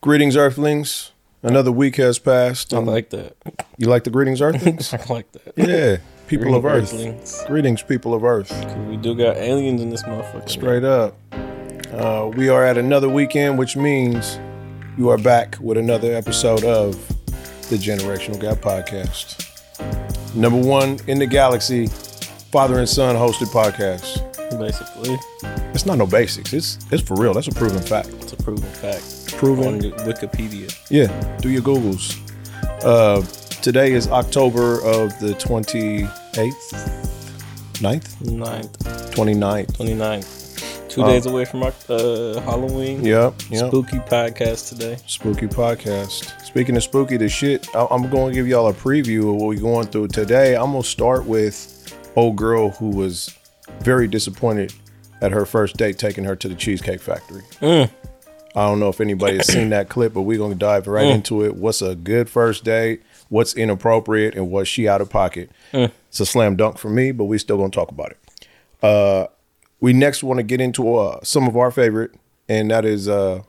Greetings, Earthlings. Another week has passed. I like that. you like the greetings, Earthlings? I like that. yeah, people of Earth. Earthlings. Greetings, people of Earth. We do got aliens in this motherfucker. Straight up. Uh, we are at another weekend, which means you are back with another episode of the Generational Gap Podcast. Number one in the galaxy, father and son hosted podcast. Basically, It's not no basics. It's it's for real. That's a proven fact. it's a proven fact. Proven. on Wikipedia. Yeah, do your Googles. Uh, today is October of the 28th, 9th, Ninth, 29th. 29th. Two Oh. days away from our, uh, Halloween. Yep, yep. Spooky podcast today. Spooky podcast. Speaking of spooky, the shit, I- I'm going to give y'all a preview of what we're going through today. I'm going to start with old girl who was very disappointed at her first date taking her to the Cheesecake Factory. Mm. I don't know if anybody has seen that clip, but we're going to dive right into it. What's a good first date? What's inappropriate? And what's she out of pocket? It's a slam dunk for me, but we're still going to talk about it. Uh, we next want to get into uh, some of our favorite, and that is uh,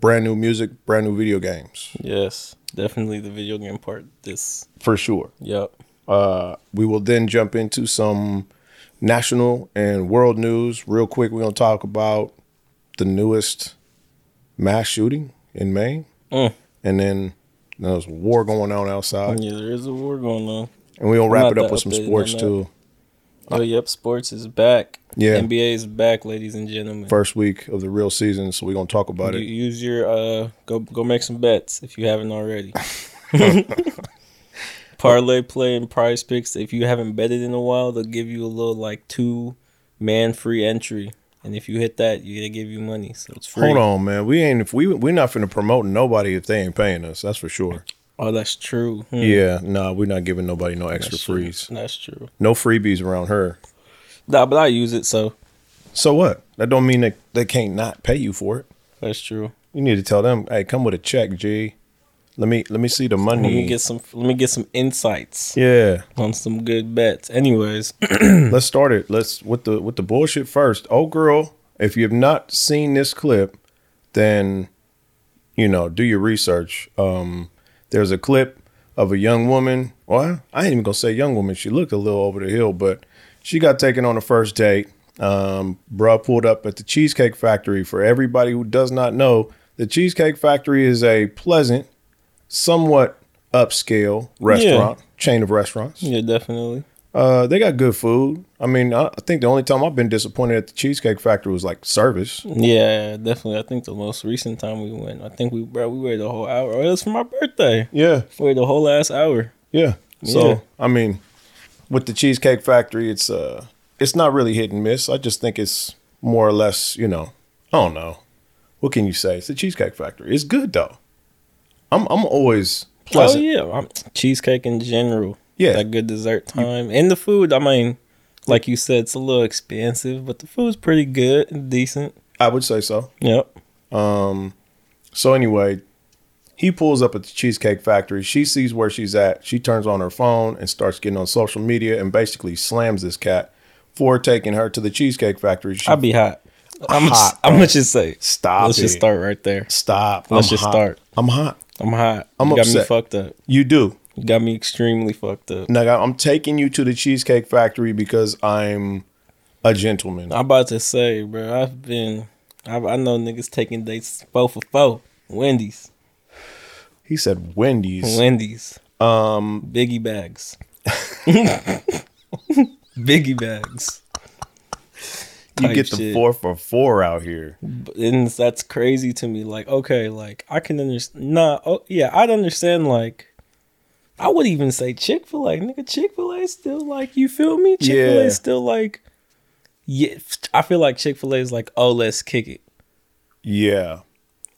brand new music, brand new video games, Yes, definitely the video game part. This. for sure. Yep. Uh, we will then jump into some national and world news. Real quick, we're going to talk about the newest mass shooting in Maine. Mm. And then there's a war going on outside. Yeah, there is a war going on. And to wrap it up with some sports too. Oh, yep. Sports is back. Yeah. NBA is back, ladies and gentlemen. First week of the real season. So we're going to talk about You it. use your uh go go make some bets if you haven't already. ParlayPlay and PrizePicks. If you haven't betted in a while, they'll give you a little like two man free entry. And if you hit that, you they give you money. So it's free. Hold on, man. We ain't if we we're not finna promote nobody if they ain't paying us. That's for sure. Oh, that's true. Hmm. Yeah, nah, we're not giving nobody no extra That's true. That's true. No freebies around her. Nah, but I use it, so So what? That don't mean that they can't not pay you for it. that's true. You need to tell them, hey, come with a check, G. Let me let me see the money. Let me get some. Let me get some insights yeah, on some good bets. Anyways, let's start it. Let's with the with the bullshit first. Oh, girl, if you have not seen this clip, then you know do your research. Um, there's a clip of a young woman. Well, I ain't even gonna say young woman. She looked a little over the hill, but she got taken on a first date. Um, bruh pulled up at the Cheesecake Factory. For everybody who does not know, the Cheesecake Factory is a pleasant, somewhat upscale restaurant chain of restaurants. yeah, definitely. Uh, they got good food. I mean, I, I think the only time I've been disappointed at the Cheesecake Factory was like service. Yeah, definitely. I think the most recent time we went, I think we bro, we waited a whole hour. Oh, it was for my birthday. Yeah, We waited a whole last hour. yeah. So Yeah. I mean, with the Cheesecake Factory, it's uh, it's not really hit and miss. I just think it's more or less, you know, I don't know. What can you say? It's the Cheesecake Factory. It's good though. I'm I'm always pleasant. Oh yeah, I'm, cheesecake in general. Yeah. that good dessert time and the food. I mean, like you said, it's a little expensive, but the food's pretty good and decent. I would say so. Yep. Um, so anyway, he pulls up at the Cheesecake Factory. She sees where she's at. She turns on her phone and starts getting on social media and basically slams this cat for taking her to the Cheesecake Factory. She, I'd be hot. I'm Hot, I'm bro. gonna just say. Stop Let's it. just start right there. Stop. Let's I'm just hot. start. I'm hot. I'm hot. I'm you got upset. me fucked up. You do. You got me extremely fucked up. Now I'm taking you to the Cheesecake Factory because I'm a gentleman. I'm about to say, bro. I've been. I've, I know niggas taking dates four for four. Wendy's. He said Wendy's. Wendy's. Um, Biggie bags. Biggie bags. You get the shit. four for four out here. and that's crazy to me. Like, okay, like I can understand. Nah, oh yeah, I'd understand. Like, I would even say Chick Fil A, nigga. Chick Fil A still like you feel me. Chick Fil Yeah. A still like, yeah. I feel like Chick Fil A is like, oh, let's kick it, Yeah.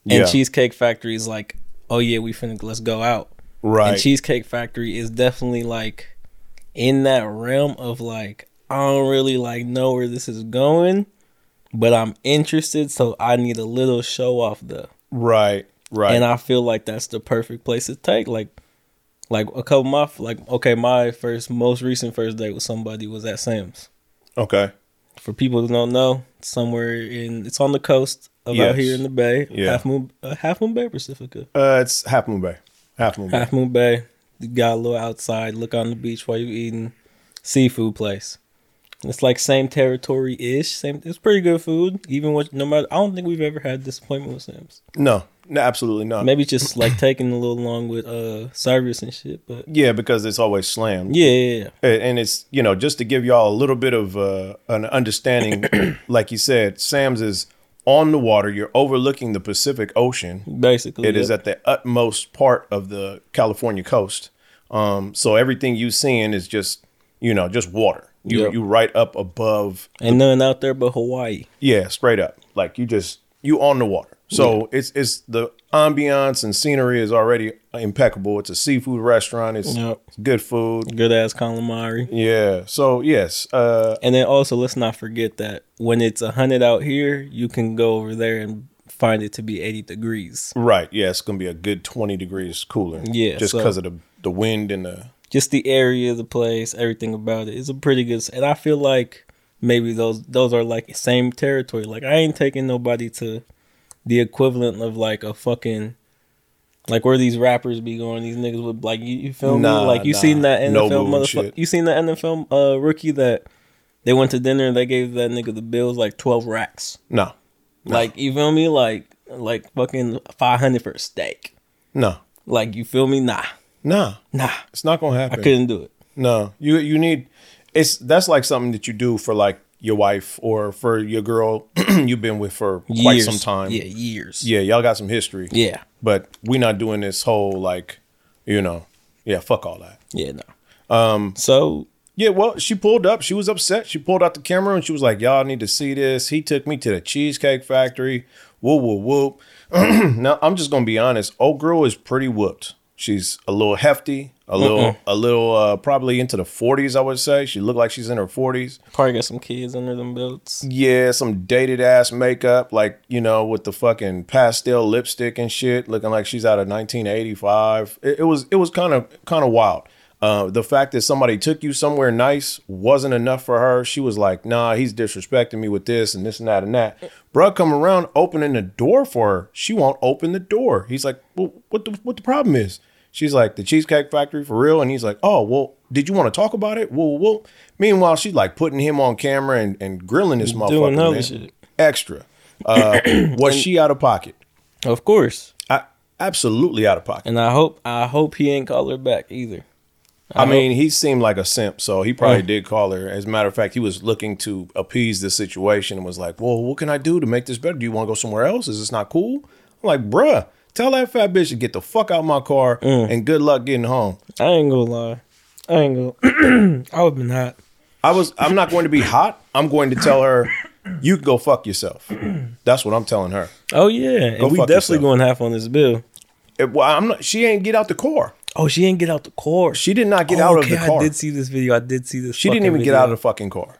and Yeah. Cheesecake Factory is like, oh yeah, we finna let's go out. right. And Cheesecake Factory is definitely like in that realm of like I don't really like know where this is going, but I'm interested, so I need a little show off though. right. Right. And I feel like that's the perfect place to take. Like like a couple of my like okay, my first most recent first date with somebody was at Sam's. okay. For people who don't know, somewhere in it's on the coast of Yes. here in the Bay. Yeah. Half Moon, uh, Half Moon Bay, Pacifica. Uh, it's Half Moon Bay. Half Moon Bay. Half Moon Bay. You got a little outside, look on the beach while you eating. Seafood place. It's like same territory ish. Same. It's pretty good food. Even with no matter. I don't think we've ever had disappointment with Sam's. No, no, absolutely not. Maybe just like taking a little long with uh service and shit. But Yeah, because it's always slammed. yeah, yeah, yeah. And it's, you know, just to give y'all a little bit of uh, an understanding, like you said, Sam's is on the water. You're overlooking the Pacific Ocean. basically It is yep. at the utmost part of the California coast. Um, so everything you seeing is just, you know, just water. You Yep. you right up above Ain't nothing out there but Hawaii. Yeah, straight up. Like you just you on the water. So it's it's the ambiance and scenery is already impeccable. It's a seafood restaurant. It's, Yep. good food. Good ass calamari. Yeah. So yes, uh And then also let's not forget that when it's a hundred out here, you can go over there and find it to be eighty degrees. right. Yeah, it's gonna be a good twenty degrees cooler. Yeah, Just so- because of the the wind and the Just the area the place, everything about it. It's a pretty good and I feel like maybe those those are like same territory. Like I ain't taking nobody to the equivalent of like a fucking like where these rappers be going, these niggas would like you, you feel Nah, me? Like you nah. seen that NFL and motherfucker you seen that NFL uh rookie that they went to dinner and they gave that nigga the bills like twelve racks. no. Like you feel me? Like like fucking five hundred for a steak. No. Like you feel me? Nah, Nah. nah. It's not gonna happen. I couldn't do it. No, you you need it's that's like something that you do for like your wife or for your girl you've been with for quite Years. some time. Yeah, years. Yeah, y'all got some history. Yeah. But we not doing this whole like, you know, yeah, fuck all that. Yeah, no. Um. So Yeah, well, she pulled up. She was upset. She pulled out the camera and she was like, "Y'all need to see this." He took me to the Cheesecake Factory. Whoop whoop whoop. now I'm just gonna be honest. Old girl is pretty whooped. She's a little hefty, a little, a little, uh, probably into the 40s. I would say she looked like she's in her 40s. probably got some kids under them belts. Yeah, some dated ass makeup, like you know, with the fucking pastel lipstick and shit, looking like she's out of 1985. It, it was it was kind of kind of wild. Uh, the fact that somebody took you somewhere nice wasn't enough for her. She was like, "Nah, he's disrespecting me with this and this and that and that." Bruh, come around opening the door for her. She won't open the door. He's like, "Well, what the what the problem is?" She's like, "The Cheesecake Factory for real?" And he's like, "Oh, well, did you want to talk about it?" Well, well. Meanwhile, she's like putting him on camera and, and grilling this motherfucker. Doing other man. shit. Extra. Uh, was she out of pocket? Of course. I, absolutely out of pocket. And I hope I hope he ain't call her back either. I mean, he seemed like a simp, so he probably did call her. As a matter of fact, he was looking to appease the situation and was like, "Well, what can I do to make this better? Do you want to go somewhere else? Is this not cool?" I'm like, "Bruh, tell that fat bitch to get the fuck out of my car Mm. and good luck getting home." I ain't gonna lie. I ain't gonna. I would been hot. I was. I'm not going to be hot. I'm going to tell her, "You can go fuck yourself." That's what I'm telling her. Oh yeah, Go and we definitely yourself. going half on this bill. It- well, I'm not. She ain't get out the car. Oh, she didn't get out the car. She did not get Oh, out of the car. I did see this video. I did see this. She didn't even get out of the fucking car.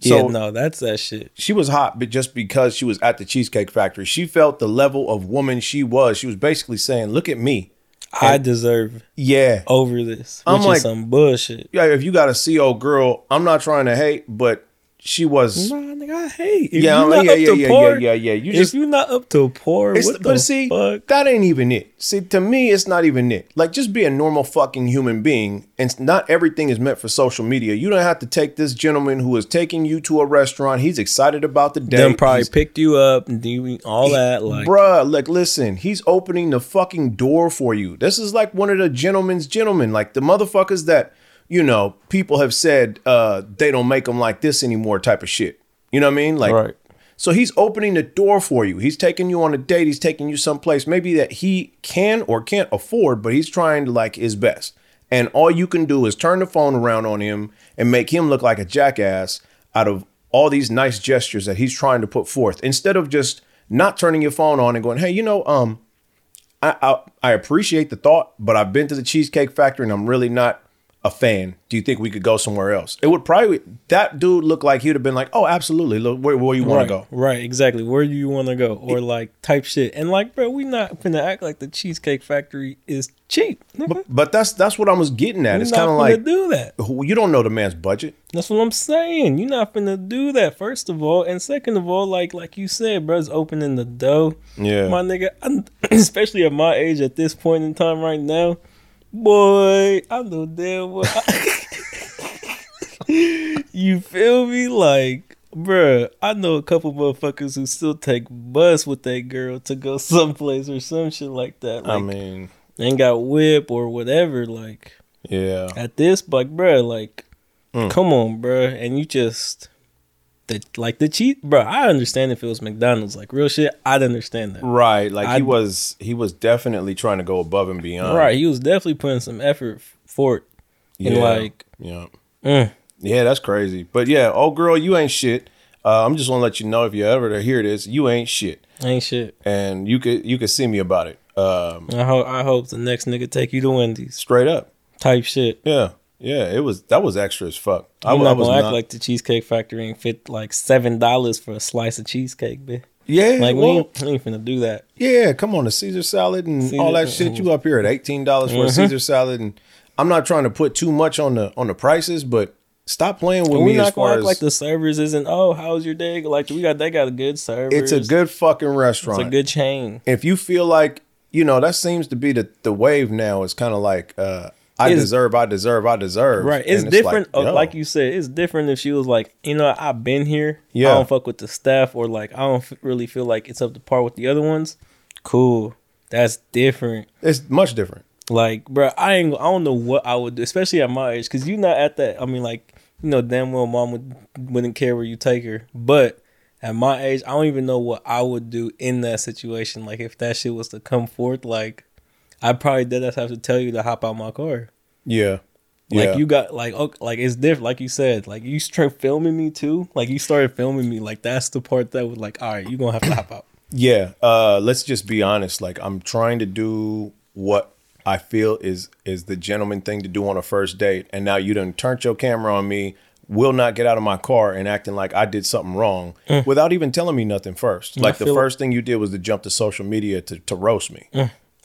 Yeah, no, that's that shit. she was hot, but just because she was at the Cheesecake Factory, she felt the level of woman she was. She was basically saying, "Look at me." I deserve Yeah, over this. Which I'm is like- some bullshit. yeah. If you got a CO girl, I'm not trying to hate, but she was. Nah, nigga, I hate. If Yeah, oh, yeah, yeah, yeah, yeah, yeah, yeah. You if just- you not up to It's, what the but see, fuck? that ain't even it. See, to me, it's not even it. Like, just be a normal fucking human being, and not everything is meant for social media. You don't have to take this gentleman who is taking you to a restaurant. He's excited about the day. Them probably He's- picked you up and doing all that. Like, Bruh, like, listen, he's opening the fucking door for you. This is like one of the gentleman's gentlemen, like the motherfuckers that, you know, people have said uh, they don't make them like this anymore type of shit. You know what I mean? Like, Right. so he's opening the door for you. He's taking you on a date. He's taking you someplace maybe that he can or can't afford, but he's trying to like his best. And all you can do is turn the phone around on him and make him look like a jackass out of all these nice gestures that he's trying to put forth instead of just not turning your phone on and going, "Hey, you know, um, I I, I appreciate the thought, but I've been to the Cheesecake Factory and I'm really not a fan. Do you think we could go somewhere else? It would probably that dude looked like he'd have been like, oh, absolutely. Look, where, where you want right, to go? Right, exactly. Where do you want to go? Or like type shit. And like, bro, we not gonna act like the Cheesecake Factory is cheap. But, but that's that's what I was getting at. We It's kind of like do that. you don't know the man's budget. That's what I'm saying. You're not gonna do that, first of all, and second of all, like like you said, bro's opening the door. Yeah. my nigga, I'm, especially at my age at this point in time right now, boy, I know damn well. you feel me? Like, bruh, I know a couple motherfuckers who still take bus with that girl to go someplace or some shit like that. Like, I mean, ain't got whip or whatever. Like, yeah. at this, like, bruh, like, Mm. come on, bruh, and you just. The, like the cheat, bro. I understand if it was McDonald's, like real shit. I'd understand that. Right. Like I- he was he was definitely trying to go above and beyond. Right, he was definitely putting some effort for it. And Yeah. like, Yeah. mm, Yeah, that's crazy. But yeah, oh girl, you ain't shit. Uh, I'm just gonna let you know if you ever to hear this, you ain't shit, ain't shit. and you could you could see me about it. Um, I hope I hope the next nigga take you to Wendy's straight up. type shit. Yeah, yeah. It was that was extra as fuck. I, I'm I not was gonna act not. like the Cheesecake Factory and fit like seven dollars for a slice of cheesecake, bitch. yeah, Like we well, ain't, we ain't finna do that. yeah. Come on, a Caesar salad and Caesar- all that shit. You up here at eighteen dollars for a Mhm. Caesar salad, and I'm not trying to put too much on the on the prices, but stop playing with And we me not as gonna far act as like the servers isn't. Oh, how's your day? Like we got they got a good servers. it's a good fucking restaurant. It's a good chain. if you feel like you know that seems to be the the wave now is kind of like uh i It's- deserve i deserve i deserve Right. It's And different. like, Like, you said, it's different if she was like, you know, I've been here. Yeah. I don't fuck with the staff, or like I don't f- really feel like it's up to par with the other ones. Cool. That's different. it's much different Like, bro, I ain't. I don't know what I would do, especially at my age, because you're not at that. I mean, like, you know, damn well, mom would wouldn't care where you take her, but. At my age, I don't even know what I would do in that situation. Like if that shit was to come forth, like I probably did have to tell you to hop out my car. yeah Like yeah. you got like okay, like it's different. Like you said, like you start filming me too. Like you started filming me. Like that's the part that was like, all right, you gonna have to hop out. yeah uh let's just be honest like i'm trying to do what i feel is is the gentleman thing to do on a first date and now you done turned your camera on me will not get out of my car and acting like i did something wrong without even telling me nothing first like the Mm. first thing you did was to jump to social media to, to roast me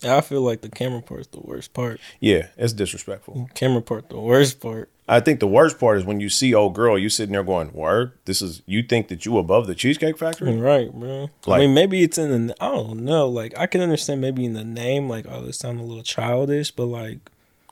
I feel like the camera part's the worst part. yeah it's disrespectful Camera part, the worst part. I think the worst part is when you see old girl, you sitting there going, "Word, this is you think that you above the Cheesecake Factory?" Mm, right, bro. Like- I mean, maybe it's in the. I don't know. Like I can understand maybe in the name, like oh, it sounds a little childish, but like,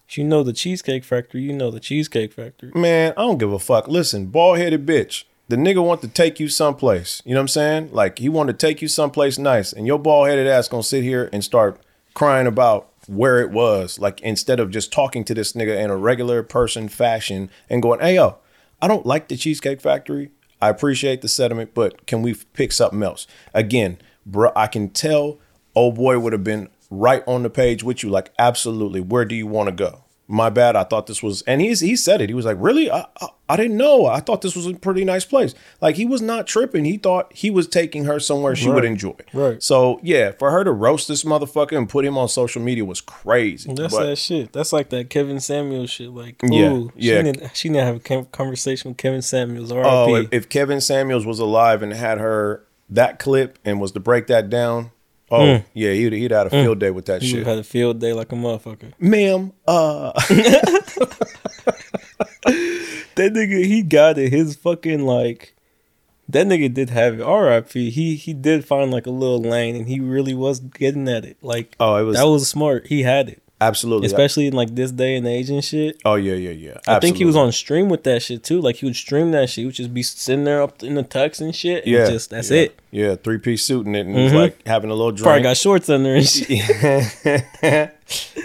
if you know the Cheesecake Factory, you know the Cheesecake Factory. Man, I don't give a fuck. Listen, bald headed bitch. The nigga want to take you someplace. You know what I'm saying? Like he want to take you someplace nice, and your bald headed ass gonna sit here and start crying about where it was. Like instead of just talking to this nigga in a regular person fashion and going, "Hey yo, I don't like the Cheesecake Factory. I appreciate the sentiment, but can we pick something else?" Again, bro, I can tell old boy would have been right on the page with you. Like, absolutely. Where do you want to go? My bad. I thought this was, and he's he said it. He was like, really? I, I I didn't know. I thought this was a pretty nice place. Like he was not tripping. He thought he was taking her somewhere she would enjoy. Right. So yeah, for her to roast this motherfucker and put him on social media was crazy. That's But- that shit. That's like that Kevin Samuels shit. Like, Yeah, ooh, yeah. She need, she need to have a conversation with Kevin Samuels. R.I.P. Oh, if, if Kevin Samuels was alive and had her that clip and was to break that down, oh Mm. yeah, he'd he'd had a field day with that you shit. had a field day like a motherfucker. Ma'am, uh, That nigga, he got it. His fucking like, that nigga did have it. R.I.P. He he did find like a little lane, and he really was getting at it. Like, oh, it was that was smart. He had it, absolutely. especially in like this day and age and shit. oh yeah, yeah, yeah. I think he was on stream with that shit too. Like he would stream that shit. He would just be sitting there up in the tux and shit. And Yeah, just that's yeah. it. Yeah, three piece suit in it, and Mhm. like having a little drink. Probably got shorts under and shit.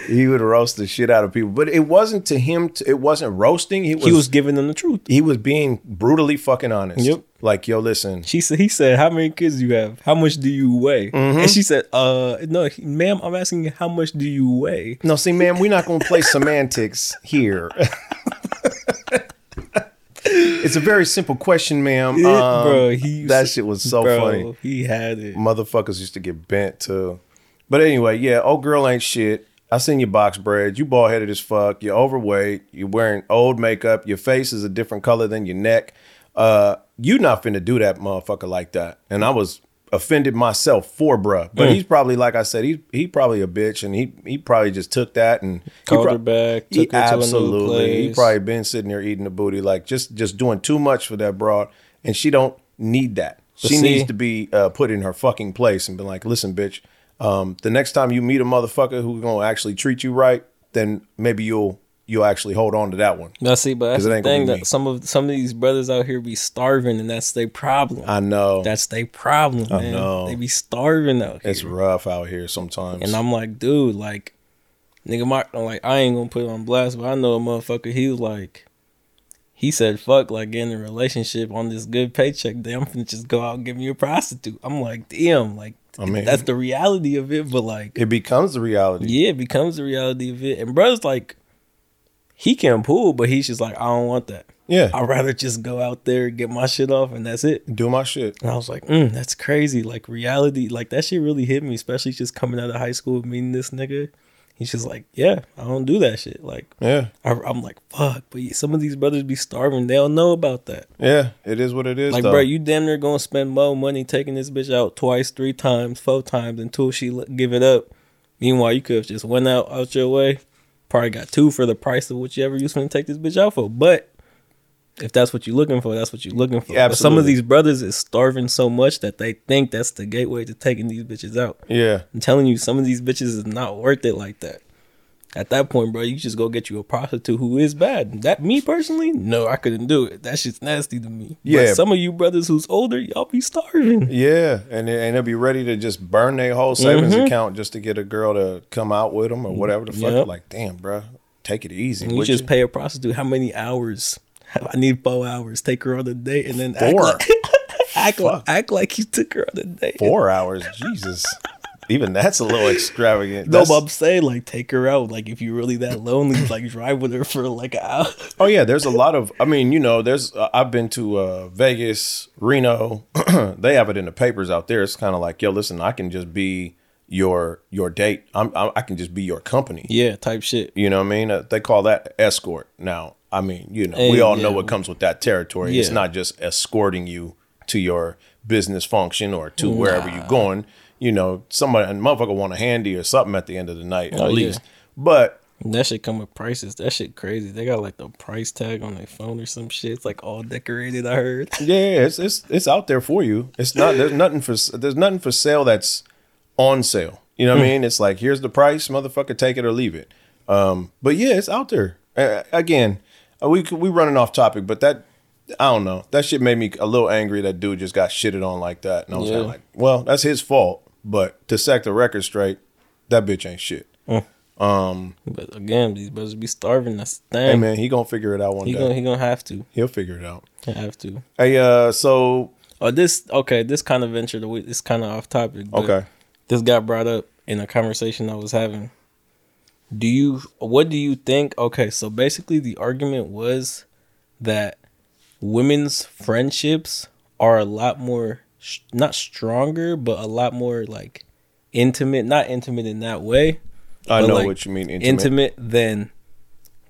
he would roast the shit out of people, but it wasn't to him. To, it wasn't roasting. He was, he was giving them the truth. he was being brutally fucking honest. Yep. Like yo, listen. She said, he said, how many kids do you have? How much do you weigh? Mm-hmm. And she said, uh, no, ma'am, I'm asking you, how much do you weigh? No, see, ma'am, we're not gonna play semantics here. it's a very simple question, ma'am. Yeah, Um, bro, he that shit was so bro, funny. He had it. Motherfuckers used to get bent too. But anyway, yeah, old girl ain't shit. I seen your box braids. You bald headed as fuck. You're overweight. You're wearing old makeup. Your face is a different color than your neck. Uh, you not finna do that, motherfucker, like that. And I was offended myself for bruh. But Mm. he's probably, like I said, he he probably a bitch, and he he probably just took that and he Called her back, he took her to a new absolutely. He probably been sitting there eating the booty, like just just doing too much for that broad, and she don't need that. But she see- needs to be uh, put in her fucking place and be like, listen, bitch. Um, the next time you meet a motherfucker who's gonna actually treat you right, then maybe you'll you'll actually hold on to that one. Now see, but that's the thing that me. some of some of these brothers out here be starving, and that's their problem. I know That's their problem, I man. know. They be starving out here. it's rough out here sometimes. And I'm like, dude, like, nigga, my, I'm like, I ain't gonna put on blast, but I know a motherfucker. He was like, he said, fuck, like, getting a relationship on this good paycheck. Damn, I'm finna just go out and get me a prostitute. I'm like, damn, like, I mean- that's the reality of it. But like, it becomes the reality. yeah, it becomes the reality of it. And brothers like, he can pull, but he's just like, I don't want that. Yeah, I'd rather just go out there, get my shit off, and that's it. do my shit. And I was like, mm, that's crazy. Like reality, like that shit really hit me, especially just coming out of high school meeting this nigga. He's just like, yeah, I don't do that shit. Like Yeah, I, I'm like, fuck. But some of these brothers be starving. They don't know about that. yeah, it is what it is. Like, though. bro, you damn near gonna spend more money taking this bitch out twice, three times, four times until she l- give it up. Meanwhile, you could have just went out out your way, probably got two for the price of whichever you was gonna take this bitch out for. But if that's what you're looking for, that's what you're looking for. Yeah, but some of these brothers is starving so much that they think that's the gateway to taking these bitches out. yeah, I'm telling you, some of these bitches is not worth it like that. At that point, bro, you just go get you a prostitute who is bad. That me personally, no, I couldn't do it. That shit's nasty to me. Yeah. but some of you brothers who's older, y'all be starving. yeah, and they- and they'll be ready to just burn their whole savings Mhm. account just to get a girl to come out with them or whatever the fuck. Yep. Like, damn, bro, take it easy. And you just you? pay a prostitute how many hours? I need four hours. Take her on a date and then Four. act like act, like, act like you took her on a date. four hours. Jesus, even that's a little extravagant. No, That's- but I'm saying like take her out. Like if you're really that lonely, like drive with her for like an hour. Oh yeah, there's a lot of. I mean, you know, there's. Uh, I've been to uh, Vegas, Reno. they have it in the papers out there. It's kind of like, yo, listen, I can just be your your date. I'm, I, I can just be your company. Yeah, type shit. You know what I mean? Uh, they call that escort. Now, I mean, you know, Hey, we all know what comes with that territory. It's not just escorting you to your business function or to wherever you're going. You know, somebody, a motherfucker want a handy or something at the end of the night, at Oh, yeah. least. But That shit come with prices. That shit crazy. They got like the price tag on their phone or some shit. It's like all decorated. I heard. Yeah, it's it's it's out there for you. It's not there's nothing for there's nothing for sale that's on sale. You know what I mean? It's like here's the price, motherfucker, take it or leave it. Um, but yeah, it's out there. Uh, again, uh, we we running off topic, but that I don't know. That shit made me a little angry. That dude just got shitted on like that, and I was Yeah. like, well, that's his fault. But to set the record straight, that bitch ain't shit. Um, But again, these brothers be starving. That's the thing. Hey man, he gonna figure it out one he day. gonna he gonna have to. He'll figure it out. He have to. Hey, uh, so Oh, this okay. This kind of venture the This kind of off topic. okay, This got brought up in a conversation I was having. Do you? What do you think? Okay, so basically the argument was that women's friendships are a lot more not stronger, but a lot more like intimate. Not intimate in that way. I know like, what you mean. Intimate. intimate than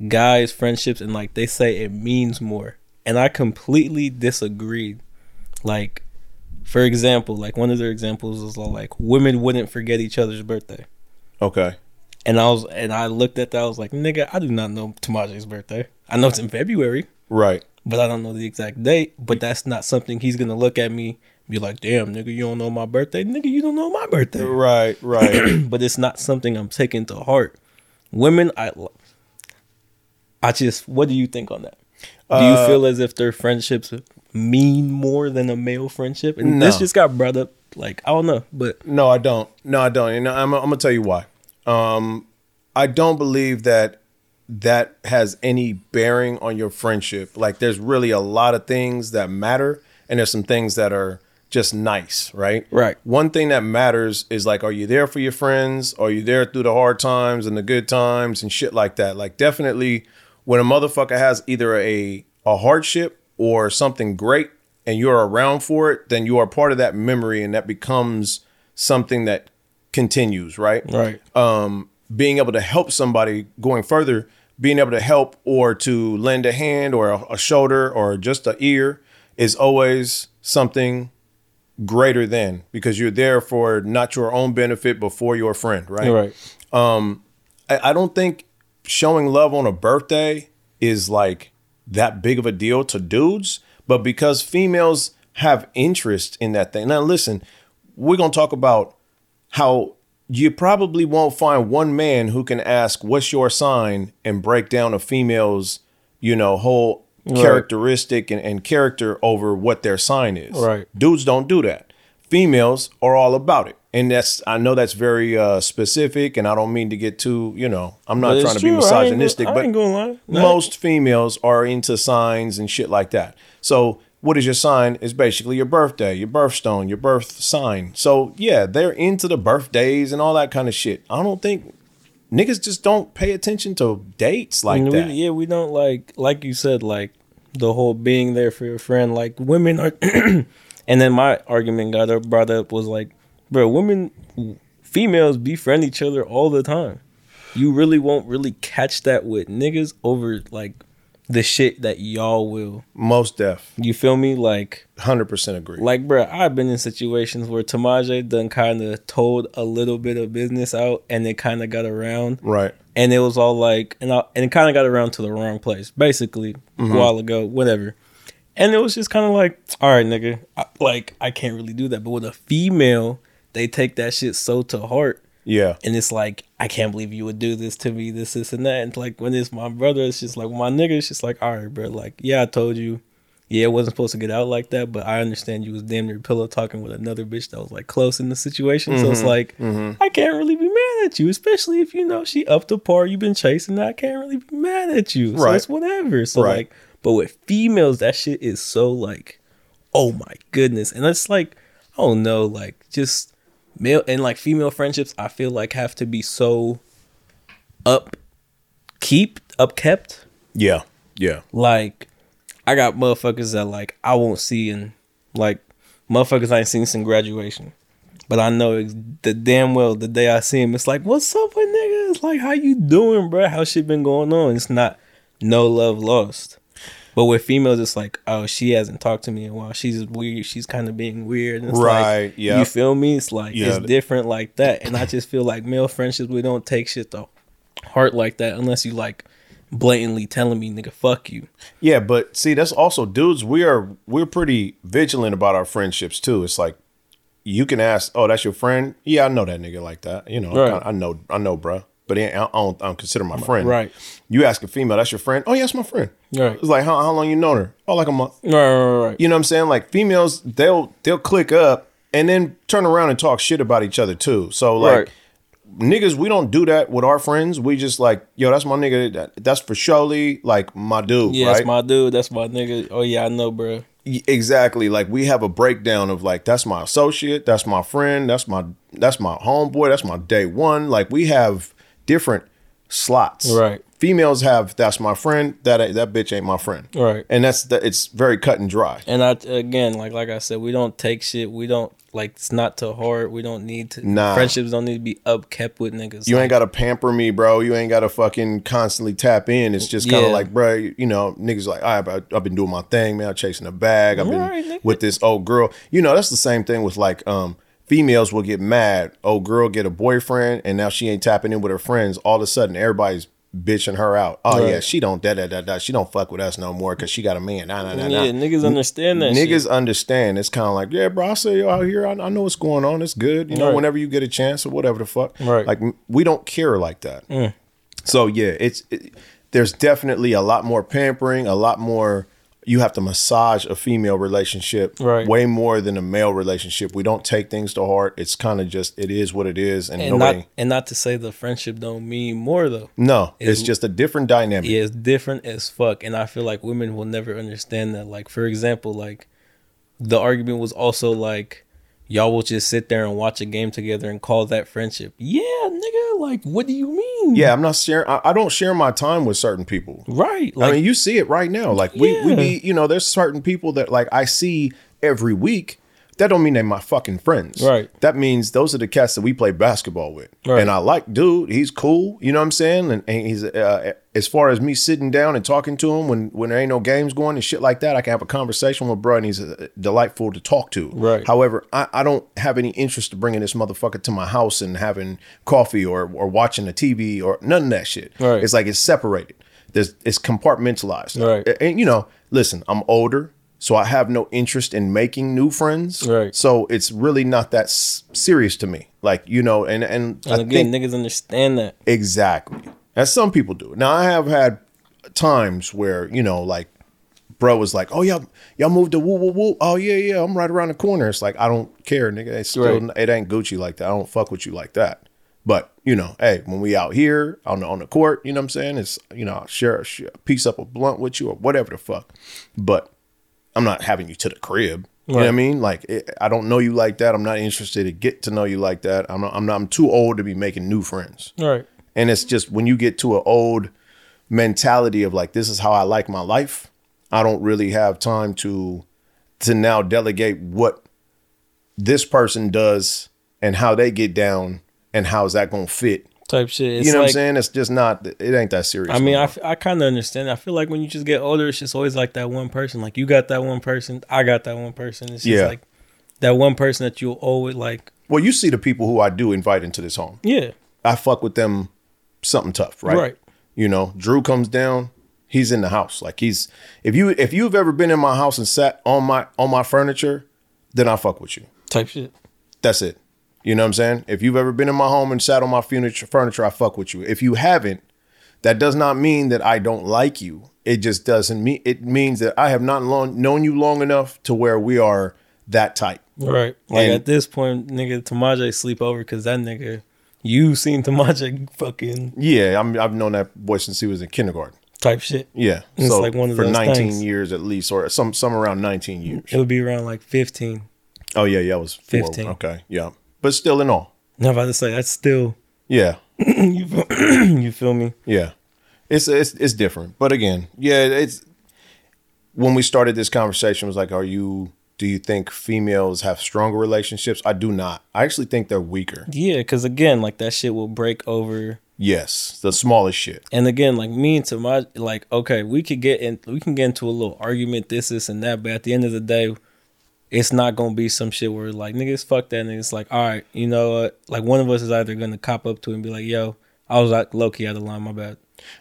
guys' friendships, and like they say it means more. And I completely disagreed. Like, for example, like one of their examples is like women wouldn't forget each other's birthday. Okay. And I was and I looked at that, I was like, nigga, I do not know Tamaje's birthday. I know it's in February, Right. but I don't know the exact date. But that's not something he's gonna look at me and be like, damn, nigga, you don't know my birthday? Nigga, you don't know my birthday. Right. Right. but it's not something I'm taking to heart. Women, I, I just, what do you think on that? Do you Uh, feel as if their friendships mean more than a male friendship? And this just got brought up. Like I don't know, but No, I don't. No, I don't. And I'm, I'm gonna tell you why. Um, I don't believe that that has any bearing on your friendship. Like, there's really a lot of things that matter, and there's some things that are just nice, right? Right. One thing that matters is like, are you there for your friends? Are you there through the hard times and the good times and shit like that? Like, definitely, when a motherfucker has either a a hardship or something great, and you're around for it, then you are part of that memory, and that becomes something that continues, right? right, Um, being able to help somebody going further, being able to help or to lend a hand or a, a shoulder or just a ear is always something greater than because you're there for not your own benefit but for your friend, right? Right. I, I don't think showing love on a birthday is like that big of a deal to dudes, but because females have interest in that thing. Now, listen, we're gonna talk about how you probably won't find one man who can ask, "What's your sign?" and break down a female's, you know, whole characteristic and, and character over what their sign is. Right. Dudes don't do that. Females are all about it. And that's I know that's very uh, specific, and I don't mean to get too, you know, I'm not trying to be true. I gonna- misogynistic, I but. No. most females are into signs and shit like that. So what is your sign? Is basically your birthday, your birthstone, your birth sign. So yeah, they're into the birthdays and all that kind of shit. I don't think niggas just don't pay attention to dates like And that. We, yeah, we don't like like you said, like the whole being there for your friend. Like women are, and then my argument got up brought up was like, bro, women, females befriend each other all the time. You really won't really catch that with niggas over like the shit that y'all will. Most deaf, You feel me? Like, hundred percent agree. like, bro, I've been in situations where Tamaje done kind of told a little bit of business out, and it kind of got around right. and it was all like, and I, and it kind of got around to the wrong place, basically a mm-hmm. while ago, whatever. And it was just kind of like, all right, nigga, I, like I can't really do that. But with a female, they take that shit so to heart, Yeah. and it's like, I can't believe you would do this to me, this, this, and that. And like when it's my brother, it's just like my nigga, it's just like, all right, bro, like yeah, I told you. Yeah, it wasn't supposed to get out like that, but I understand you was damn near pillow talking with another bitch that was like close in the situation. So it's mm-hmm. like mm-hmm. I can't really be mad at you, especially if you know she up to par. You've been chasing that. I can't really be mad at you. So Right. it's whatever. So Right. like, but with females, that shit is so like, oh my goodness, and it's like, I don't know, like just male and like female friendships. I feel like have to be so up, keep up kept. Yeah. Yeah. Like, I got motherfuckers that like I won't see and like motherfuckers I ain't seen since graduation. But I know the damn well the day I see him, it's like, what's up with niggas? Like, how you doing, bro? How shit been going on? It's not no love lost. But with females, it's like, oh, she hasn't talked to me in a while. She's weird. She's kind of being weird. And it's Right, Like, yeah. You feel me? It's like Yeah. it's different like that. And I just feel like male friendships, we don't take shit to heart like that unless you like blatantly telling me, nigga, fuck you. Yeah, but see, that's also dudes. We are we're pretty vigilant about our friendships too. It's like you can ask, "Oh, that's your friend?" Yeah, I know that nigga like that. You know, I Right. kinda- I, know, I know, bruh. But I don't, I don't consider my friend. Right. You ask a female, "That's your friend?" Oh, yeah, that's my friend. Right. It's like how how long you known her? Oh, like a month. Right, right, right. You know what I'm saying? Like females, they'll they'll click up and then turn around and talk shit about each other too. So like Right. niggas, we don't do that with our friends. We just like, yo, that's my nigga. That, that's for surely like my dude, Yeah, right? that's my dude. That's my nigga. Oh yeah, I know, bro. Exactly like we have a breakdown of like that's my associate that's my friend that's my that's my homeboy that's my day one like we have different slots Right. females have that's my friend that that bitch ain't my friend Right. and that's the, it's very cut and dry And I again, like like I said, we don't take shit. We don't like it's not too hard. We don't need to. Nah. Friendships don't need to be up kept with niggas. you Like, ain't got to pamper me bro you ain't got to fucking constantly tap in it's just kind of Yeah. like bro you know niggas like all right, bro, I've been doing my thing man I'm chasing a bag I've been Right, with this old girl you know that's the same thing with like um females will get mad Oh, girl get a boyfriend and now she ain't tapping in with her friends all of a sudden everybody's bitching her out oh yeah she don't da da da da she don't fuck with us no more because she got a man nah, nah, nah, nah. yeah, niggas understand that. Niggas shit. understand. It's kind of like, yeah, bro. I say you out here. I, I know what's going on. It's good. You know, Right. whenever you get a chance or whatever the fuck. Right. Mm. Like we don't care like that. So yeah, it's it, there's definitely a lot more pampering, a lot more. You have to massage a female relationship Right. way more than a male relationship. We don't take things to heart. It's kind of just it is what it is, and, And nobody. not and not to say the friendship don't mean more though. no, it's it's- just a different dynamic. Yeah, it's different as fuck, and I feel like women will never understand that. Like, for example, like the argument was also like, y'all will just sit there and watch a game together and call that friendship. Yeah, nigga. Like, what do you mean? Yeah, I'm not sharing. I, I don't share my time with certain people. right. Like, I mean, you see it right now. Like we, we be, you know, there's certain people that like I see every week, that don't mean they're my fucking friends. Right. That means those are the cats that we play basketball with. Right. And I like, dude, he's cool. You know what I'm saying? And, and he's uh, as far as me sitting down and talking to him when when there ain't no games going and shit like that, I can have a conversation with bro, and he's uh, delightful to talk to. Right. However, I, I don't have any interest in bringing this motherfucker to my house and having coffee or or watching the TV or none of that shit. Right. It's like it's separated. There's it's compartmentalized. Right. And, and, you know, listen, I'm older. So I have no interest in making new friends. Right. So it's really not that s- serious to me. Like you know, and and, And again, think niggas understand that. exactly as some people do. Now I have had times where you know, like, bro was like, "Oh yeah, y'all moved to woo woo woo. Oh yeah, yeah, I'm right around the corner." It's like I don't care, nigga. It's still Right. it ain't Gucci like that. I don't fuck with you like that. But you know, hey, when we out here on the on the court, you know what I'm saying? It's you know, I'll share, share a piece up a blunt with you or whatever the fuck. But I'm not having you to the crib. You know what I mean? Like it, I don't know you like that. I'm not interested to get to know you like that. I'm not, I'm not. I'm too old to be making new friends. Right. And it's just when you get to an old mentality of like this is how I like my life, I don't really have time to to now delegate what this person does and how they get down and how is that going to fit. Type shit. It's you know what I'm saying? It's just not it ain't that serious. I mean, I, f- I kind of understand. I feel like when you just get older, it's just always like that one person. Like you got that one person, I got that one person. It's just Yeah. like that one person that you'll always like. well, you see the people who I do invite into this home. Yeah, I fuck with them something tough, right? Right. You know, Drew comes down, he's in the house. Like he's if you if you've ever been in my house and sat on my on my furniture, then I fuck with you. type shit. That's it. You know what I'm saying? If you've ever been in my home and sat on my furniture, furniture, I fuck with you. If you haven't, that does not mean that I don't like you. It just doesn't mean it means that I have not long, known you long enough to where we are that tight. Right. Like And- at this point, nigga, Tamaje sleep over because that nigga, you seen Tamaje fucking Yeah, I'm, I've known that boy since he was in kindergarten. type shit. Yeah, It's so like one of for those 19 things. years at least, or some some around 19 years. It would be around like fifteen. Oh yeah, yeah, I was four. 15. Okay, yeah, but still in all, I'm about to say that's still yeah, you. Feel, you feel me? yeah. It's it's it's different, but again, yeah, it's when we started this conversation was like, are you? Do you think females have stronger relationships? I do not. I actually think they're weaker. Yeah, because again, like that shit will break over. Yes, the smallest shit. And again, like me and Tamaje, like okay, we could get in, we can get into a little argument, this, this, and that, but at the end of the day, it's not gonna be some shit where like niggas fuck that, and it's like, all right, you know what? Like one of us is either gonna cop up to it and be like, yo, I was like low key out of line, my bad.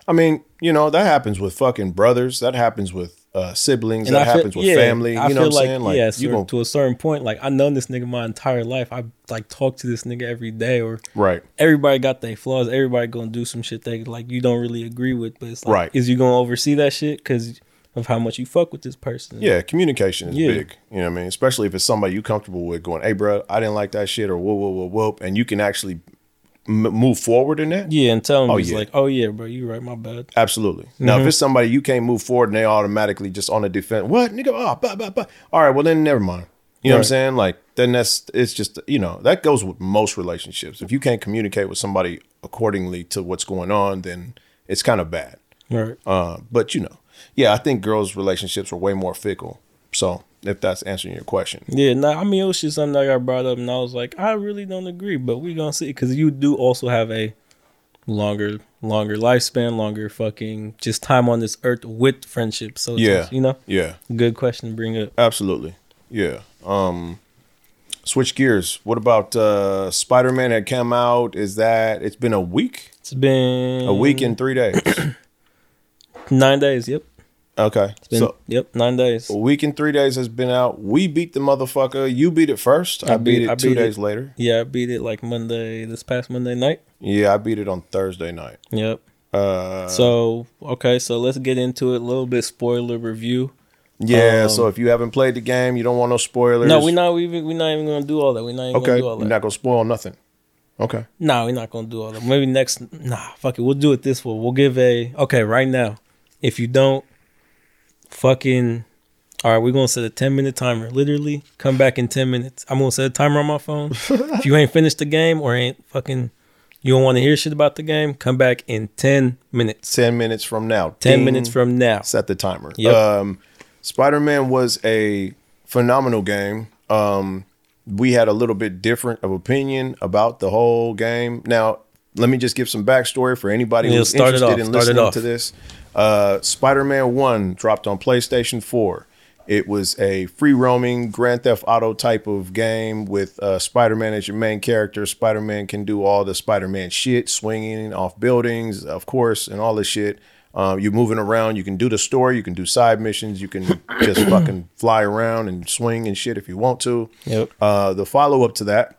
I mean, you know, that happens with fucking brothers. That happens with uh, siblings. And that feel- happens with yeah, family. I You know what I'm like, saying? Like, yeah, you cer- gon' to a certain point, like I known this nigga my entire life. I like talk to this nigga every day, or right. everybody got their flaws. Everybody gonna do some shit that like you don't really agree with, but it's like, Right. is you gonna oversee that shit because of how much you fuck with this person? Yeah, communication is Yeah. big. You know what I mean? Especially if it's somebody you comfortable with going, hey, bro, I didn't like that shit or whoop, whoop, whoop, whoop. And you can actually m- move forward in that. yeah, and tell Oh, he's yeah. like, oh yeah, bro, you right, my bad. Absolutely. Now, Mm-hmm. if it's somebody you can't move forward and they automatically just on the defense, what, nigga? Oh, bah, bah, bah. All right, well, then never mind. You know what I'm saying? Like, then that's, it's just, you know, that goes with most relationships. If you can't communicate with somebody accordingly to what's going on, then it's kind of bad. Right. Uh, but, you know, yeah, I think girls' relationships are way more fickle. So, if that's answering your question. Yeah, nah, I mean it was just something that got brought up, and I was like, I really don't agree, but we gonna see because you do also have a longer, longer lifespan, longer fucking just time on this earth with friendship. So Yeah. just, you know, Yeah. good question to bring up. Absolutely. Yeah. Um switch gears. What about uh Spider-Man had come out? Is that it's been a week? It's been A week and 3 days. nine days. Yep, Okay. been so yep nine days. a week and 3 days has been out. We beat the motherfucker. You beat it first. I, I beat, beat- it I 2 beat days it. later. Yeah, I beat it like Monday this past Monday night. Yeah, I beat it on Thursday night. Yep. Uh So okay, so let's get into it. A little bit spoiler review. yeah, um, so if you haven't played the game, you don't want no spoilers. No, we're not even we're not even gonna do all that. We're not even Okay. gonna do all You're not going to spoil nothing. Okay. No, we're not gonna do all that. Maybe next. Nah, fuck it. We'll do it this way. We'll give a okay right now. If you don't, fucking. All right, we're gonna set a ten minute timer. Literally, come back in ten minutes. I'm gonna set a timer on my phone. if you ain't finished the game or ain't fucking, you don't want to hear shit about the game. Come back in ten minutes. 10 minutes from now. Ten Ding. minutes from now. set the timer. Yep. Um, Spider Man was a phenomenal game. Um, we had a little bit different of opinion about the whole game. Now, let me just give some backstory for anybody Yeah, who's interested in listening to this. Uh, Spider-Man One dropped on PlayStation Four. It was a free roaming Grand Theft Auto type of game with uh, Spider Man as your main character. Spider Man can do all the Spider Man shit, swinging off buildings, of course, and all this shit. Um, you're moving around. You can do the story. You can do side missions. You can just fucking fly around and swing and shit if you want to. Yep. Uh, the follow up to that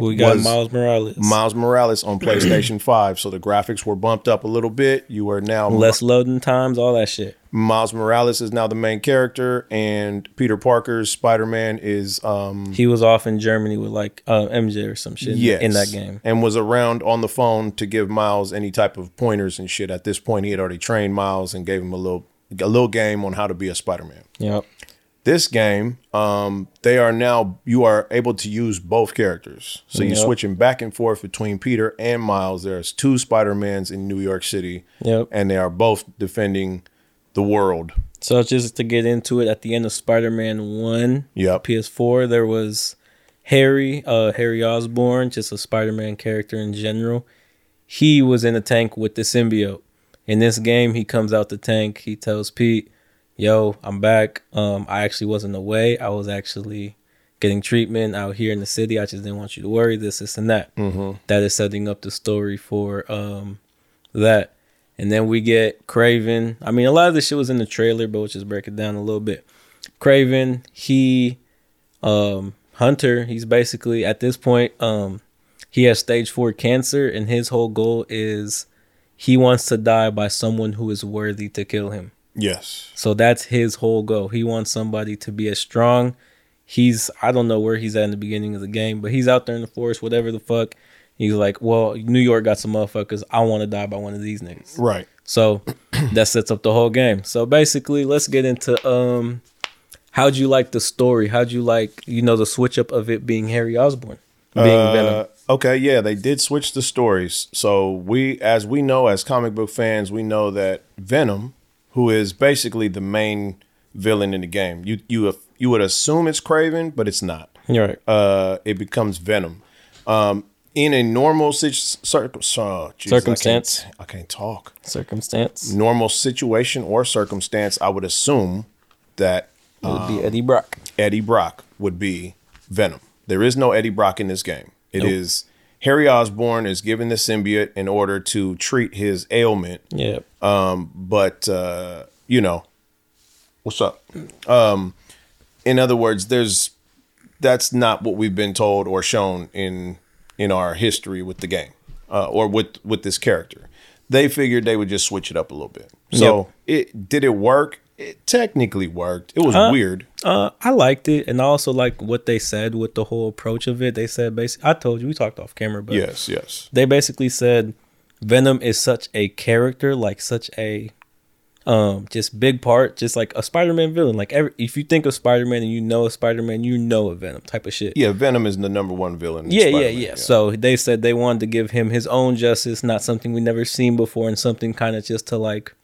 We got Miles Morales. Miles Morales on PlayStation 5. So the graphics were bumped up a little bit. You are now Less loading times, all that shit. Miles Morales is now the main character, and Peter Parker's Spider Man is um He was off in Germany with like uh, MJ or some shit yes, in that game. and was around on the phone to give Miles any type of pointers and shit. At this point, he had already trained Miles and gave him a little a little game on how to be a Spider Man. Yep. This game, um, they are now you are able to use both characters. So you're switching back and forth between Peter and Miles. There's two Spider Mans in New York City, Yep. and they are both defending the world. So just to get into it, at the end of Spider-Man One, Yep. PS4, there was Harry, uh, Harry Osborn, just a Spider-Man character in general. He was in a tank with the symbiote. In this game, he comes out the tank. He tells Pete, "Yo, I'm back. Um, I actually wasn't away. I was actually getting treatment out here in the city. I just didn't want you to worry. This, this, and that. Mm-hmm. That is setting up the story for um that. And then we get Kraven. I mean, a lot of this shit was in the trailer, but we'll just break it down a little bit. Kraven, he um Hunter, he's basically at this point, um, he has stage four cancer, and his whole goal is he wants to die by someone who is worthy to kill him. Yes. So that's his whole goal. He wants somebody to be as strong. He's I don't know where he's at in the beginning of the game, but he's out there in the forest, whatever the fuck. He's like, well, New York got some motherfuckers. I want to die by one of these niggas. Right. So that sets up the whole game. So basically, let's get into um, how'd you like the story? How'd you like you know the switch up of it being Harry Osborn, being Uh, Venom? Okay, yeah, they did switch the stories. So we, as we know, as comic book fans, we know that Venom, who is basically the main villain in the game, you you you would assume it's Kraven, but it's not. You're right. Uh, it becomes Venom. Um, in a normal situ- cir- oh, Jesus, Circumstance. I can't, I can't talk. Circumstance Normal situation or circumstance, I would assume that it would be Eddie Brock. Eddie Brock would be Venom. There is no Eddie Brock in this game. It is Nope. Harry Osborn is given the symbiote in order to treat his ailment. Yeah. Um, but uh, you know, what's up? Um, in other words, there's that's not what we've been told or shown in in our history with the game uh, or with with this character. They figured they would just switch it up a little bit. So it did it work? It technically worked. It was weird. Uh, I liked it, and I also like what they said with the whole approach of it. They said basically, I told you we talked off camera, but Yes, yes. they basically said Venom is such a character, like such a um just big part, just like a Spider-Man villain. Like every if you think of Spider-Man and you know a Spider-Man, you know a Venom type of shit. Yeah, Venom is the number one villain. in Yeah, yeah, Spider-Man, yeah. So they said they wanted to give him his own justice, not something we never seen before, and something kind of just to like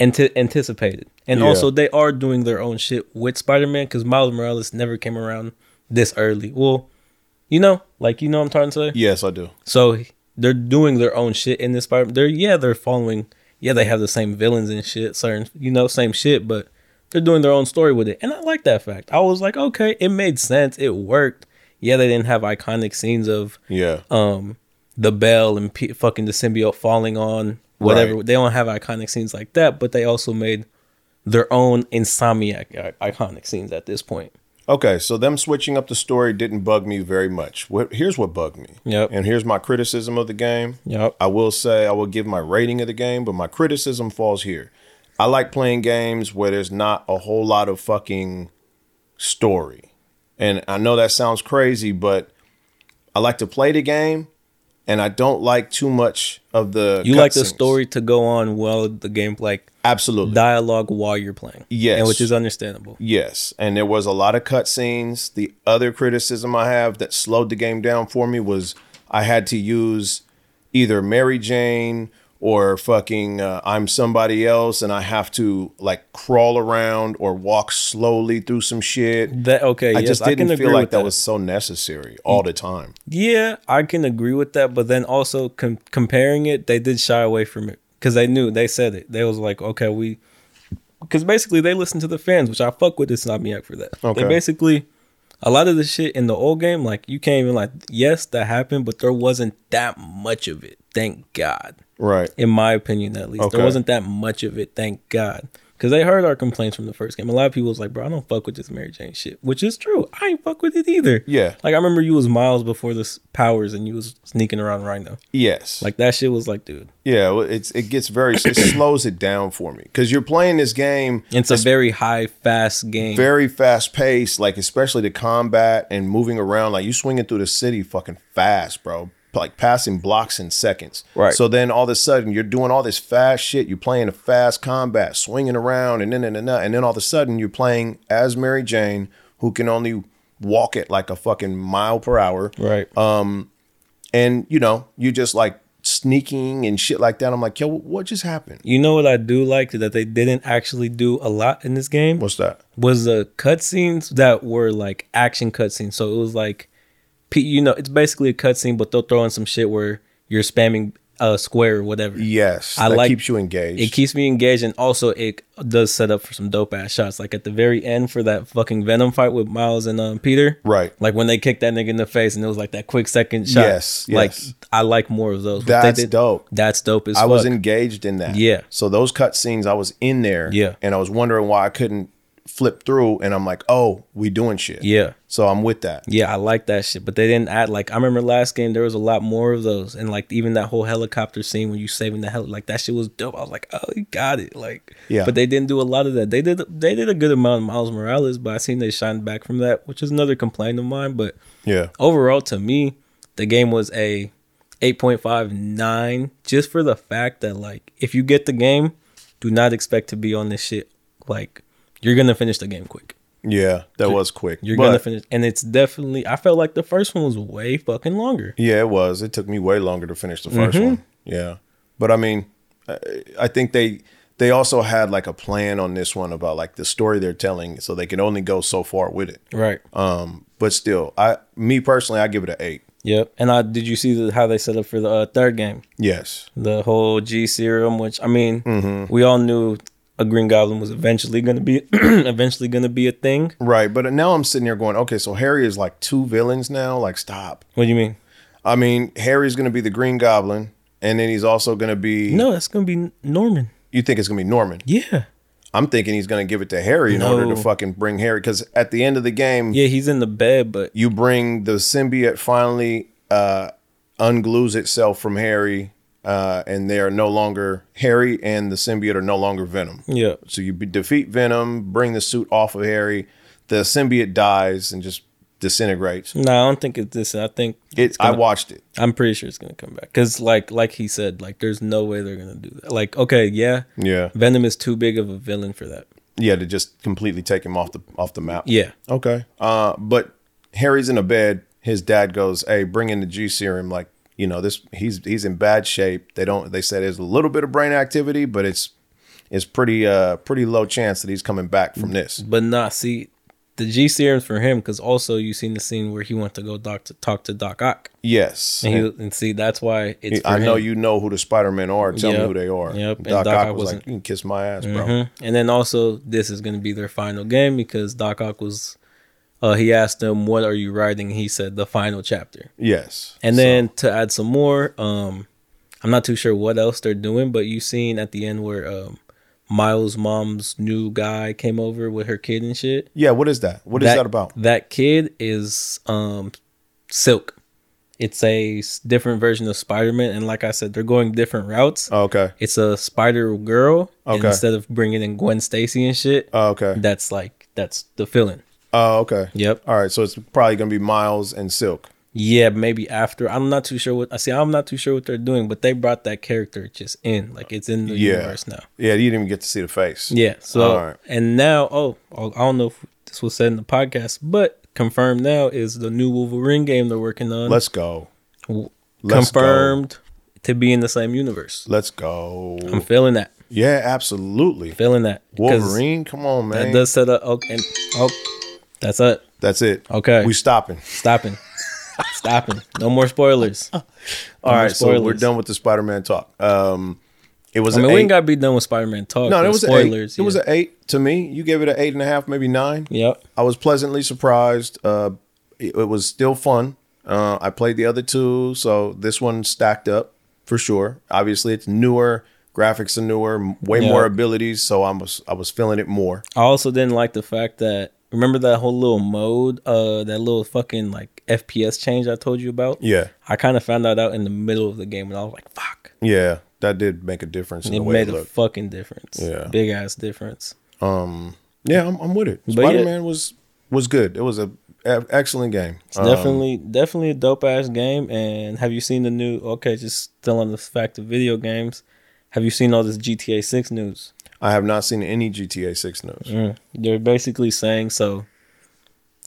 anti- anticipated. And Yeah. also, they are doing their own shit with Spider Man because Miles Morales never came around this early. Well, you know, like you know, I'm trying to say. yes, I do. So they're doing their own shit in this Spider. They're yeah, they're following. Yeah, they have the same villains and shit, certain you know, same shit, but they're doing their own story with it, and I like that fact. I was like, okay, it made sense, it worked. Yeah, they didn't have iconic scenes of Yeah, um the bell and P- fucking the symbiote falling on whatever. Right. They don't have iconic scenes like that, but they also made their own insomniac i- iconic scenes at this point. Okay, so them switching up the story didn't bug me very much. What here's what bugged me. Yep. And here's my criticism of the game. Yep. I will say I will give my rating of the game, but my criticism falls here. I like playing games where there's not a whole lot of fucking story. And I know that sounds crazy, but I like to play the game and I don't like too much of the You like the story to go on while the game like Absolutely. dialogue while you're playing. Yes. and which is understandable. Yes, and there was a lot of cutscenes. The other criticism I have that slowed the game down for me was I had to use either Mary Jane or fucking uh, I'm somebody else and I have to like crawl around or walk slowly through some shit. That okay? I yes, just didn't feel like that. was so necessary all the time. Yeah, I can agree with that, but then also com- comparing it, they did shy away from it because they knew they said it. They was like, okay, we, because basically they listen to the fans, which I fuck with It's not me Insomniac for that. Okay. They basically a lot of the shit in the old game, like you can't even like, yes, that happened, but there wasn't that much of it. Thank God, Right. in my opinion, at least Okay. there wasn't that much of it. Thank God. Because they heard our complaints from the first game. A lot of people was like, bro, I don't fuck with this Mary Jane shit. Which is true. I ain't fuck with it either. Yeah. Like I remember you was miles before this powers and you was sneaking around Rhino. Yes. Like that shit was like, dude, yeah. well, It's it gets very it slows it down for me because you're playing this game. it's a very high, fast game. very fast paced, like especially the combat and moving around. Like you swinging through the city fucking fast, bro. Like passing blocks in seconds. Right. So then all of a sudden you're doing all this fast shit. You're playing a fast combat, swinging around, and then and then and then all of a sudden you're playing as Mary Jane, who can only walk at like a fucking mile per hour. right. Um, and you know you just like sneaking and shit like that. I'm like, yo, what just happened? you know what I do like that they didn't actually do a lot in this game What's that? was the cutscenes that were like action cutscenes. So it was like, you know, it's basically a cutscene, but they'll throw in some shit where you're spamming a square or whatever. Yes, I that like- keeps you engaged. It keeps me engaged, and also it does set up for some dope ass shots. Like at the very end for that fucking Venom fight with Miles and um, Peter. Right. Like when they kicked that nigga in the face, and it was like that quick second shot. Yes, Like yes. I like more of those. That's dope. That's dope as well. I fuck. was engaged in that. Yeah. So those cut scenes, I was in there. Yeah. And I was wondering why I couldn't flip through, and I'm like, oh, we doing shit. yeah. So I'm with that. Yeah, I like that shit, but they didn't add like I remember last game there was a lot more of those, and like even that whole helicopter scene when you saving the hell like that shit was dope. I was like, oh, you got it, like Yeah. But they didn't do a lot of that. They did they did a good amount of Miles Morales, but I seen they shined back from that, which is another complaint of mine. But Yeah. overall, to me, the game was a 8.59 just for the fact that like if you get the game, do not expect to be on this shit. Like you're gonna finish the game quick. Yeah. That was quick. You're But- gonna finish, and it's definitely. I felt like the first one was way fucking longer. Yeah, it was. It took me way longer to finish the 1st Mm-hmm. one. Yeah. But I mean, I, I think they they also had like a plan on this one about like the story they're telling, so they can only go so far with it. Right. Um, but still, I me personally, I give it an eight. Yep. And I did you see the, how they set up for the uh, third game? Yes. The whole G serum, which I mean, Mm-hmm. we all knew a Green Goblin was eventually going to be eventually going to be a thing. Right. But now I'm sitting here going, okay, so Harry is like two villains now. Like, stop. What do you mean? I mean, Harry's going to be the Green Goblin, and then he's also going to be. No, that's going to be Norman. You think it's going to be Norman? Yeah. I'm thinking he's going to give it to Harry in order to fucking bring Harry. Because at the end of the game, Yeah, he's in the bed, but you bring the symbiote finally uh, unglues itself from Harry, uh, and they are no longer Harry and the symbiote are no longer Venom. yeah. So you be- defeat Venom, bring the suit off of Harry, the symbiote dies and just disintegrates. No, I don't think it's this. I think It. I watched it. I'm pretty sure it's gonna come back because, like, like he said, like, there's no way they're gonna do that. Like, okay, yeah, Yeah, Venom is too big of a villain for that. yeah, to just completely take him off the off the map. Yeah, Okay. Uh, but Harry's in a bed. His dad goes, "Hey, bring in the G serum. Like, you know, this he's he's in bad shape. They don't. They said there's a little bit of brain activity, but it's it's pretty uh pretty low chance that he's coming back from this. but not see the G serums for him because also you seen the scene where he went to go doc to talk to Doc Ock, Yes, and, he, and see that's why it's. For I know him. you know who the Spider Men are. Tell me who they are. Yep. And Doc, Doc Ock Ock was like, "You can kiss my ass, bro." Mhm. And then also this is gonna be their final game because Doc Ock was. Uh, he asked him, "What are you writing?" He said, "The final chapter." Yes, And So- then to add some more, um, I'm not too sure what else they're doing, but you seen at the end where um, Miles' mom's new guy came over with her kid and shit. yeah, what is that? What is that, about? That kid is um, Silk. It's a different version of Spider-Man, and like I said, they're going different routes. Oh, okay, It's a Spider Girl, Okay. instead of bringing in Gwen Stacy and shit, oh, okay, that's like that's the villain. Oh, okay. Yep. All right, so it's probably gonna be Miles and Silk. Yeah, maybe after. I'm not too sure what I see. I'm not too sure what they're doing, but they brought that character just in, like it's in the Yeah. universe now. Yeah, you didn't even get to see the face. Yeah. So and now, oh, oh, I don't know if this was said in the podcast, but confirmed now is the new Wolverine game they're working on. Let's go. Let's confirmed to be in the same universe. Let's go. I'm feeling that. Yeah, absolutely. Feeling that. Wolverine, come on, man. That does set up. Okay. Oh, oh that's it. That's it. Okay. We stopping. Stopping. Stopping. No more spoilers. No All more right, so we're done with the Spider-Man talk. Um, it was I an mean, we eight. ain't gotta be done with Spider-Man talk. no, but it was spoilers. An eight. It was an eight to me. You gave it an eight and a half, maybe nine. Yep. I was pleasantly surprised. Uh, it, it was still fun. Uh, I played the other two, so this one stacked up for sure. Obviously, it's newer. Graphics are newer, way Yeah. more abilities, so I was I was feeling it more. I also didn't like the fact that remember that whole little mode, uh, that little fucking like FPS change I told you about. Yeah, I kind of found that out in the middle of the game, and I was like, "Fuck!" yeah, that did make a difference in It the way made it a fucking difference. Yeah. big ass difference. Um, yeah, I'm, I'm with it. Spider Man was was good. It was a, a excellent game. It's Um, definitely definitely a dope ass game. And have you seen the new? Okay, just still on the fact of video games. Have you seen all this GTA Six news? I have not seen any GTA Six news. Mm. They're basically saying so.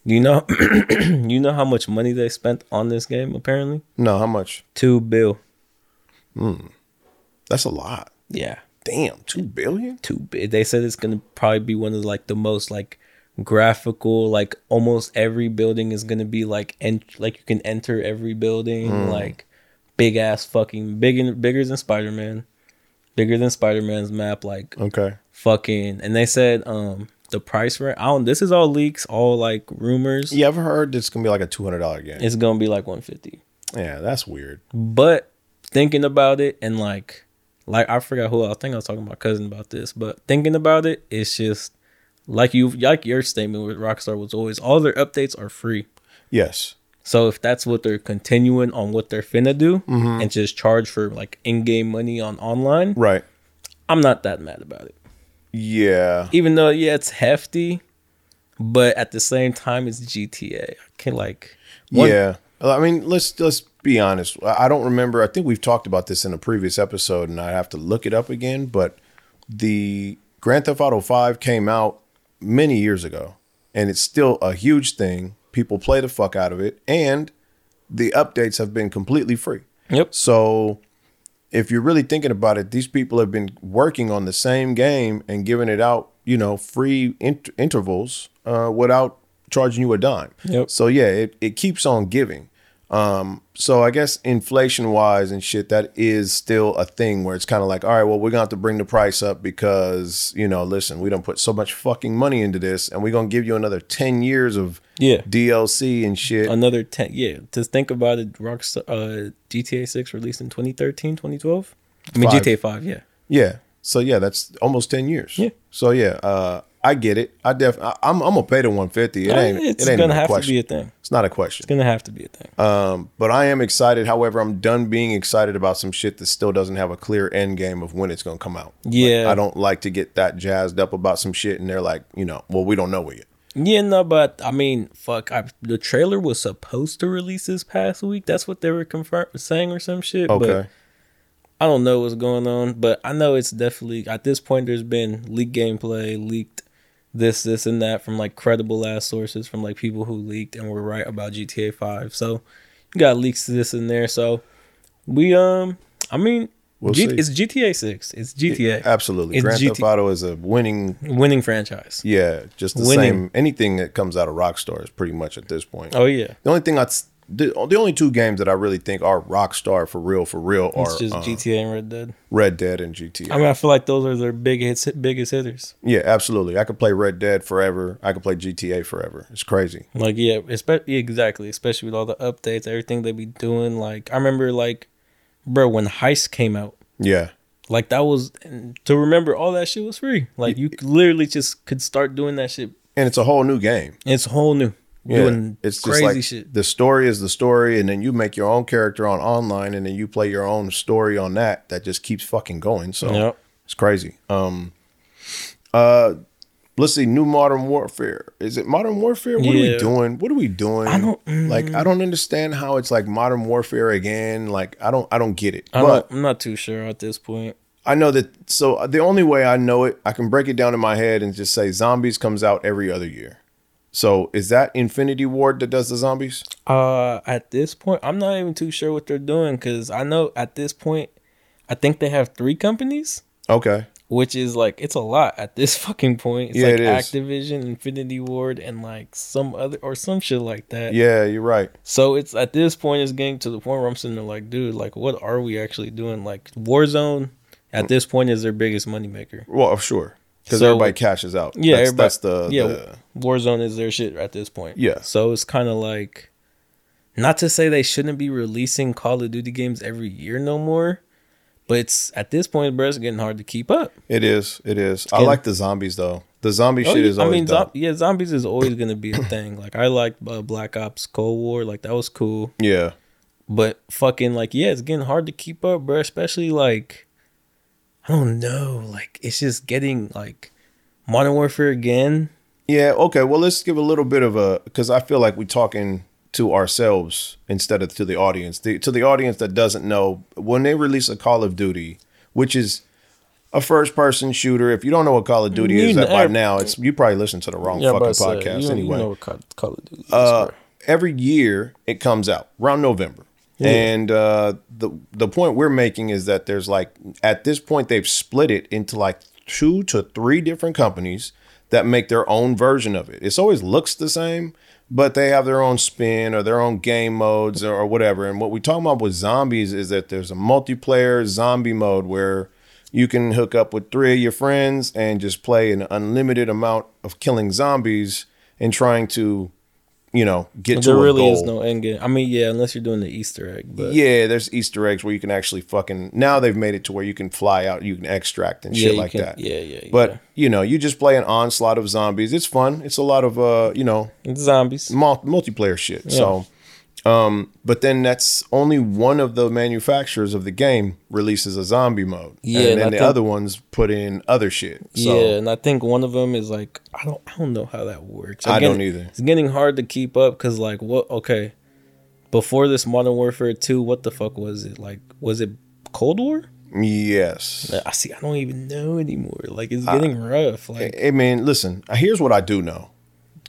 You know, you know how much money they spent on this game. Apparently, No, how much? two bill. Hmm. That's a lot. Yeah, Damn, two billion. two. They said it's gonna probably be one of like the most like graphical. Like almost every building is gonna be like and like you can enter every building. Like big ass fucking big bigger than Spider Man, bigger than Spider Man's map. Like Okay. fucking. And they said um the price for it. I don't. This is all leaks, all like rumors. You ever heard it's gonna be like a two hundred dollar game? It's gonna be like one fifty. yeah, that's weird. But thinking about it and like like I forgot who I think I was talking to my cousin about this, but thinking about it, it's just like you like your statement with Rockstar was always all their updates are free. Yes. So if that's what they're continuing on what they're finna do Mm-hmm. and just charge for like in-game money on online, Right. I'm not that mad about it. Yeah. Even though yeah, it's hefty, but at the same time it's GTA. I can like one- yeah. I mean, let's let's be honest. I don't remember. I think we've talked about this in a previous episode, and I have to look it up again. But the Grand Theft Auto Five came out many years ago, and it's still a huge thing. People play the fuck out of it, and the updates have been completely free. Yep. So if you're really thinking about it, these people have been working on the same game and giving it out, you know, free int- intervals uh, without charging you a dime. Yep. So yeah, it, it keeps on giving. Um, so I guess inflation wise and shit, that is still a thing where it's kind of like, all right, well, we're gonna have to bring the price up because you know, listen, we don't put so much fucking money into this, and we're gonna give you another ten years of Yeah. DLC and shit. Another 10 yeah, to think about it, Rockstar uh GTA 6 released in 2013, 2012. I mean Five. GTA 5, yeah. Yeah. So yeah, that's almost ten years. Yeah. So yeah, uh, I get it. I def I, I'm I'm gonna pay the 150. It ain't. it's it ain't gonna have to be a thing. it's not a question. It's gonna have to be a thing. Um, but I am excited. However, I'm done being excited about some shit that still doesn't have a clear end game of when it's gonna come out. Like, Yeah. I don't like to get that jazzed up about some shit, and they're like, you know, well, we don't know it yet. Yeah, no, but I mean, fuck, I, the trailer was supposed to release this past week. That's what they were confirm saying or some shit. Okay. But I don't know what's going on, but I know it's definitely at this point. There's been leaked gameplay, leaked this, this, and that from like credible ass sources, from like people who leaked and were right about GTA Five. So you got leaks to this and there. So we um, I mean, We'll G- it's GTA Six. It's GTA, Absolutely, It's Grand GT Theft Auto is a winning. winning franchise. Yeah, just the Winning. same. Anything that comes out of Rockstar is pretty much at this point. Oh yeah, The only thing I the, the only two games that I really think are Rockstar for real for real are it's just uh, GTA and Red Dead. Red Dead and GTA. I mean, I feel like those are their big hits, biggest hitters. yeah, absolutely. I could play Red Dead forever. I could play GTA forever. It's crazy. Like yeah, especially exactly, especially with all the updates, everything they be doing. Like I remember, like, bro, when Heist came out, Yeah. like that was to remember all that shit was free. Like you literally just could start doing that shit. And it's a whole new game. It's whole new, Yeah. doing it's crazy like shit. the story is the story, and then you make your own character on online, and then you play your own story on that. That just keeps fucking going. So Yep. it's crazy. Um, uh, let's see, new Modern Warfare. Is it Modern Warfare? What are we doing? What are we doing? I don't- mm. like. I don't understand how it's like Modern Warfare again. Like I don't. I don't get it. I but I'm not too sure at this point. I know that. So the only way I know it, I can break it down in my head and just say zombies comes out every other year. So is that Infinity Ward that does the zombies? Uh, at this point, I'm not even too sure what they're doing because I know at this point, I think they have three companies, Okay. Which is like it's a lot at this fucking point. It's Yeah, like it is. Activision, Infinity Ward, and like some other or some shit like that. Yeah, you're right. So it's at this point, it's getting to the point where I'm sitting there like, dude, like, what are we actually doing? Like, Warzone at mm. this point is their biggest moneymaker. Well, sure. Because So- everybody cashes out. Yeah, that's, that's the yeah. the- Warzone is their shit at this point. Yeah. So it's kind of like, not to say they shouldn't be releasing Call of Duty games every year no more, but it's at this point, bro, it's getting hard to keep up. It is. It is. I like the zombies though. The zombie Oh, shit is I mean, zo- yeah, zombies is always gonna be a thing. Like I liked uh, Black Ops Cold War, like that was cool. yeah. But fucking like yeah, it's getting hard to keep up, bro. Especially like I don't know, like it's just getting like Modern Warfare again. Yeah. Okay. Well, let's give a little bit of a because I feel like we're talking to ourselves instead of to the audience. The, to the audience that doesn't know, when they release a Call of Duty, which is a first-person shooter, if you don't know what Call of Duty You is that by know- now, it's you probably listen to the wrong Yeah, fucking but say, podcast you, anyway. You know what Call, of Duty is, uh, every year it comes out around November. And uh, the the point we're making is that there's like at this point they've split it into like two to three different companies that make their own version of it. It's always looks the same, but they have their own spin or their own game modes or, whatever. And what we talk about with zombies is that there's a multiplayer zombie mode where you can hook up with three of your friends and just play an unlimited amount of killing zombies and trying to, you know, get to There a really goal. is no end game. I mean, yeah, unless you're doing the Easter egg. But yeah, there's Easter eggs where you can actually fucking now they've made it to where you can fly out, you can extract and yeah, shit like can- that. Yeah, yeah. But yeah. you know, you just play an onslaught of zombies. It's fun. It's a lot of uh, you know, It's zombies. mul- multiplayer shit. So, um, but then that's only one of the manufacturers of the game releases a zombie mode. Yeah, and and then I the think- other ones put in other shit. So, yeah, and I think one of them is like I don't I don't know how that works. I don't either. It's getting hard to keep up because like what? Okay, before this Modern Warfare two, what the fuck was it? Like was it Cold War? Yes. I see. I don't even know anymore. Like it's getting rough. Like I mean, listen. Here's what I do know: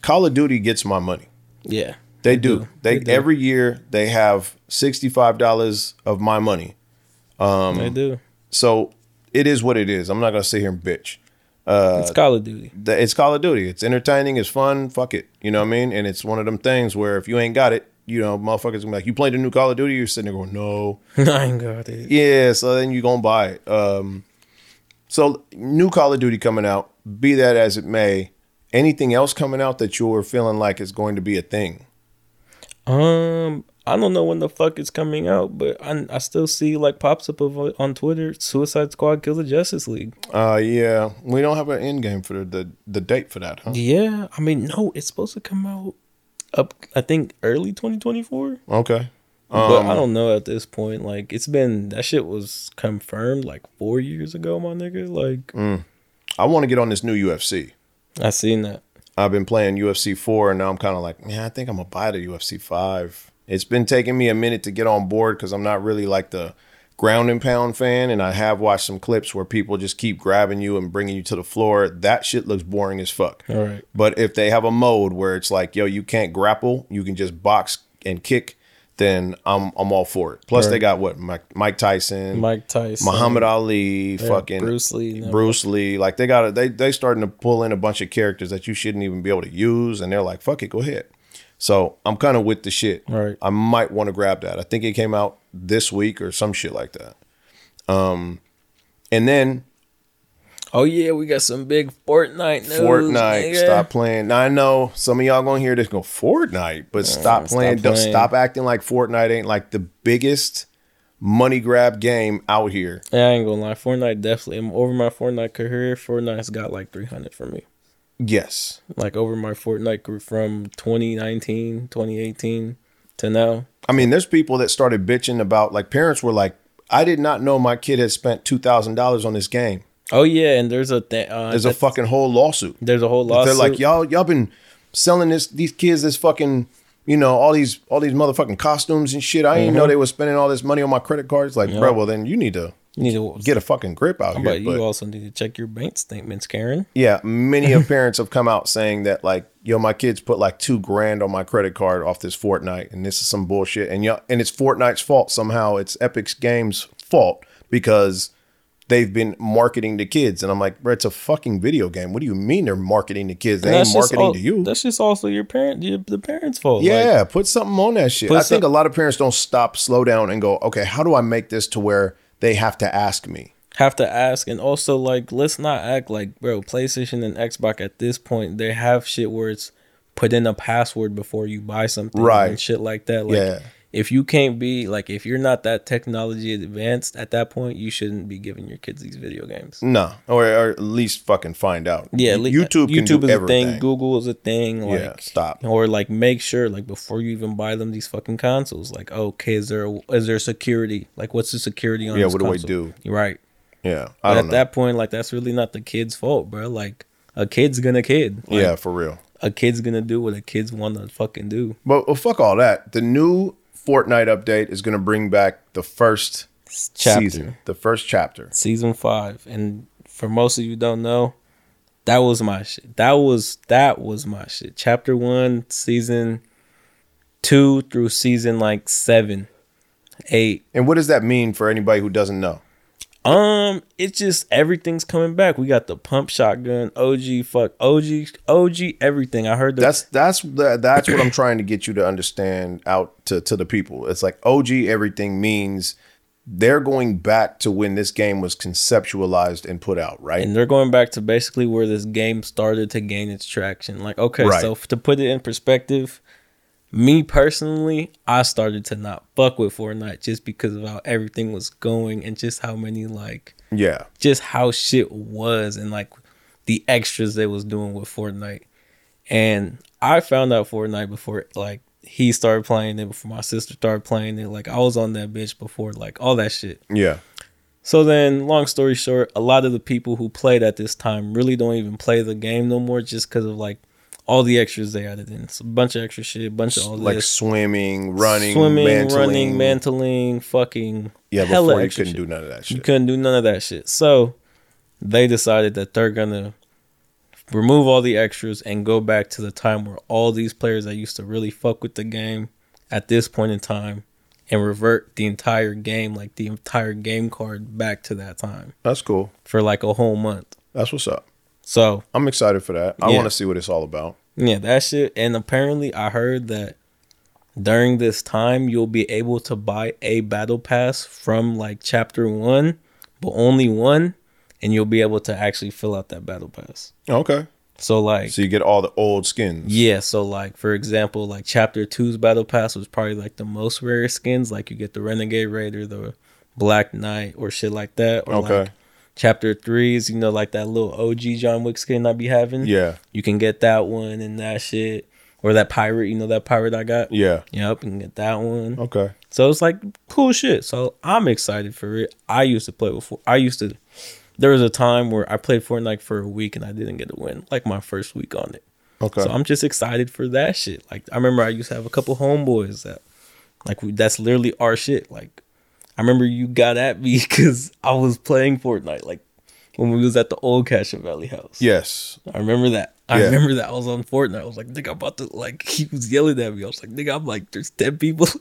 Call of Duty gets my money. yeah, They do. They, They do. every year they have sixty five dollars of my money. Um, they do. So it is what it is. I'm not gonna sit here and bitch. Uh, it's Call of Duty. The- It's Call of Duty. It's entertaining. It's fun. Fuck it. You know what I mean? And it's one of them things where if you ain't got it, you know, motherfuckers gonna be like, you played the new Call of Duty. You're sitting there going, no. I ain't got it. Yeah. So then you gonna buy it. Um, so new Call of Duty coming out. Be that as it may, anything else coming out that you're feeling like is going to be a thing? Um, I don't know when the fuck it's coming out, but I I still see like pops up of on Twitter. Suicide Squad kills the Justice League. Uh, yeah, we don't have an end game for the the, the date for that, huh? Yeah, I mean, no, it's supposed to come out up. I think early 2024. Okay. but Um, I don't know at this point. Like, it's been that shit was confirmed like four years ago, my nigga. Like, I want to get on this new UFC. I seen that. I've been playing UFC four, and now I'm kind of like, man, I think I'm gonna buy the UFC five. It's been taking me a minute to get on board because I'm not really like the ground and pound fan, and I have watched some clips where people just keep grabbing you and bringing you to the floor. That shit looks boring as fuck. All right. But if they have a mode where it's like, yo, you can't grapple, you can just box and kick, then I'm I'm all for it. Plus, they got what Mike, Mike Tyson, Mike Tyson, Muhammad Ali, yeah, fucking Bruce Lee, no. Bruce Lee. Like they got it. they they starting to pull in a bunch of characters that you shouldn't even be able to use, and they're like, fuck it, go ahead. So I'm kind of with the shit. Right. I might want to grab that. I think it came out this week or some shit like that. Um, and then Oh yeah, we got some big Fortnite news. Fortnite, nigga. stop playing. Now I know some of y'all gonna hear this go Fortnite, but stop stop playing. Don't stop acting like Fortnite ain't like the biggest money grab game out here. Yeah, I ain't gonna lie. Fortnite definitely. I'm over my Fortnite career. Fortnite's got like 300 for me. Yes, Like over my Fortnite from 2019, 2018 to now. I mean, there's people that started bitching about like parents were like, I did not know my kid had spent two thousand dollars on this game. Oh yeah, and there's a thing. Uh, There's a fucking whole lawsuit. there's a whole lawsuit. They're like, y'all, y'all been selling this these kids this fucking, you know, all these all these motherfucking costumes and shit. I didn't know they were spending all this money on my credit cards. Like, bro, well then you need to You need to get a fucking grip out here. But you also need to check your bank statements, Karen. yeah, many of parents have come out saying that like, yo, my kids put like two grand on my credit card off this Fortnite, and this is some bullshit. And yeah, and it's Fortnite's fault somehow. It's Epic's Games' fault because they've been marketing to kids. And I'm like, bro, it's a fucking video game. What do you mean they're marketing to kids? They ain't marketing al- to you. That's just also your parent, your, the parents' fault. Like, Yeah, put something on that shit. I think some- a lot of parents don't stop, slow down, and go, okay, how do I make this to where they have to ask me? have to ask and also like let's not act like bro playstation and xbox at this point they have shit where it's put in a password before you buy something Right. and shit like that like Yeah. If you can't be like if you're not that technology advanced at that point you shouldn't be giving your kids these video games No, or, or at least fucking find out. yeah YouTube can youtube is everything. a thing google is a thing like yeah, stop. or like make sure like before you even buy them these fucking consoles like oh, okay is there is there security like what's the security on Yeah, this what do I do? You're right Yeah, I but at know. that point, like that's really not the kid's fault, bro. Like a kid's gonna kid. Like, yeah, for real. a kid's gonna do what a kid's want to fucking do. But well, fuck all that. The new Fortnite update is going to bring back the first Chapter season, the first chapter. season five, and for most of you who don't know, that was my shit. That was that was my shit. Chapter one, season two through season like seven, eight. And what does that mean for anybody who doesn't know? Um, it's just everything's coming back. We got the pump shotgun, OG, fuck, OG, OG, everything. I heard the That's that's the, that's what I'm trying to get you to understand out to to the people. It's like OG everything means they're going back to when this game was conceptualized and put out, right? and they're going back to basically where this game started to gain its traction. Like, okay, Right. so to put it in perspective, me personally, I started to not fuck with Fortnite just because of how everything was going and just how many like yeah. just how shit was and like the extras they was doing with Fortnite. And I found out Fortnite before like he started playing it, before my sister started playing it. Like I was on that bitch before, like all that shit. Yeah. So then, long story short, a lot of the people who played at this time really don't even play the game no more just because of like all the extras they added in. It's a bunch of extra shit, a bunch of all Like this. swimming, running, swimming, mantling. running, mantling, fucking Yeah, before you couldn't shit. do none of that shit. You couldn't do none of that shit. So they decided that they're gonna remove all the extras and go back to the time where all these players that used to really fuck with the game at this point in time and revert the entire game, like the entire game card back to that time That's cool. for like a whole month. That's what's up. So I'm excited for that. I Yeah. want to see what it's all about. Yeah, that shit. And apparently, I heard that during this time you'll be able to buy a battle pass from like chapter one, but only one, and you'll be able to actually fill out that battle pass. Okay. So like, So you get all the old skins. yeah. So like, for example, like chapter two's battle pass was probably like the most rare skins. Like you get the Renegade Raider, the Black Knight, or shit like that. Or Okay. Like, chapter threes, you know, like that little OG John Wick skin I be having. Yeah. You can get that one and that shit. Or that pirate, you know that pirate I got? Yeah. Yep, you can get that one. Okay. So it's like cool shit. So I'm excited for it. I used to play before. I used to there was a time where I played Fortnite for a week and I didn't get a win. Like my first week on it. Okay. So I'm just excited for that shit. Like I remember I used to have a couple homeboys that like we, that's literally our shit. Like I remember you got at me because I was playing Fortnite. Like when we was at the old Cashin Valley house. yes. I remember that. I Yeah. remember that I was on Fortnite. I was like, nigga, I'm about to like he was yelling at me. I was like, nigga, I'm like, there's ten people.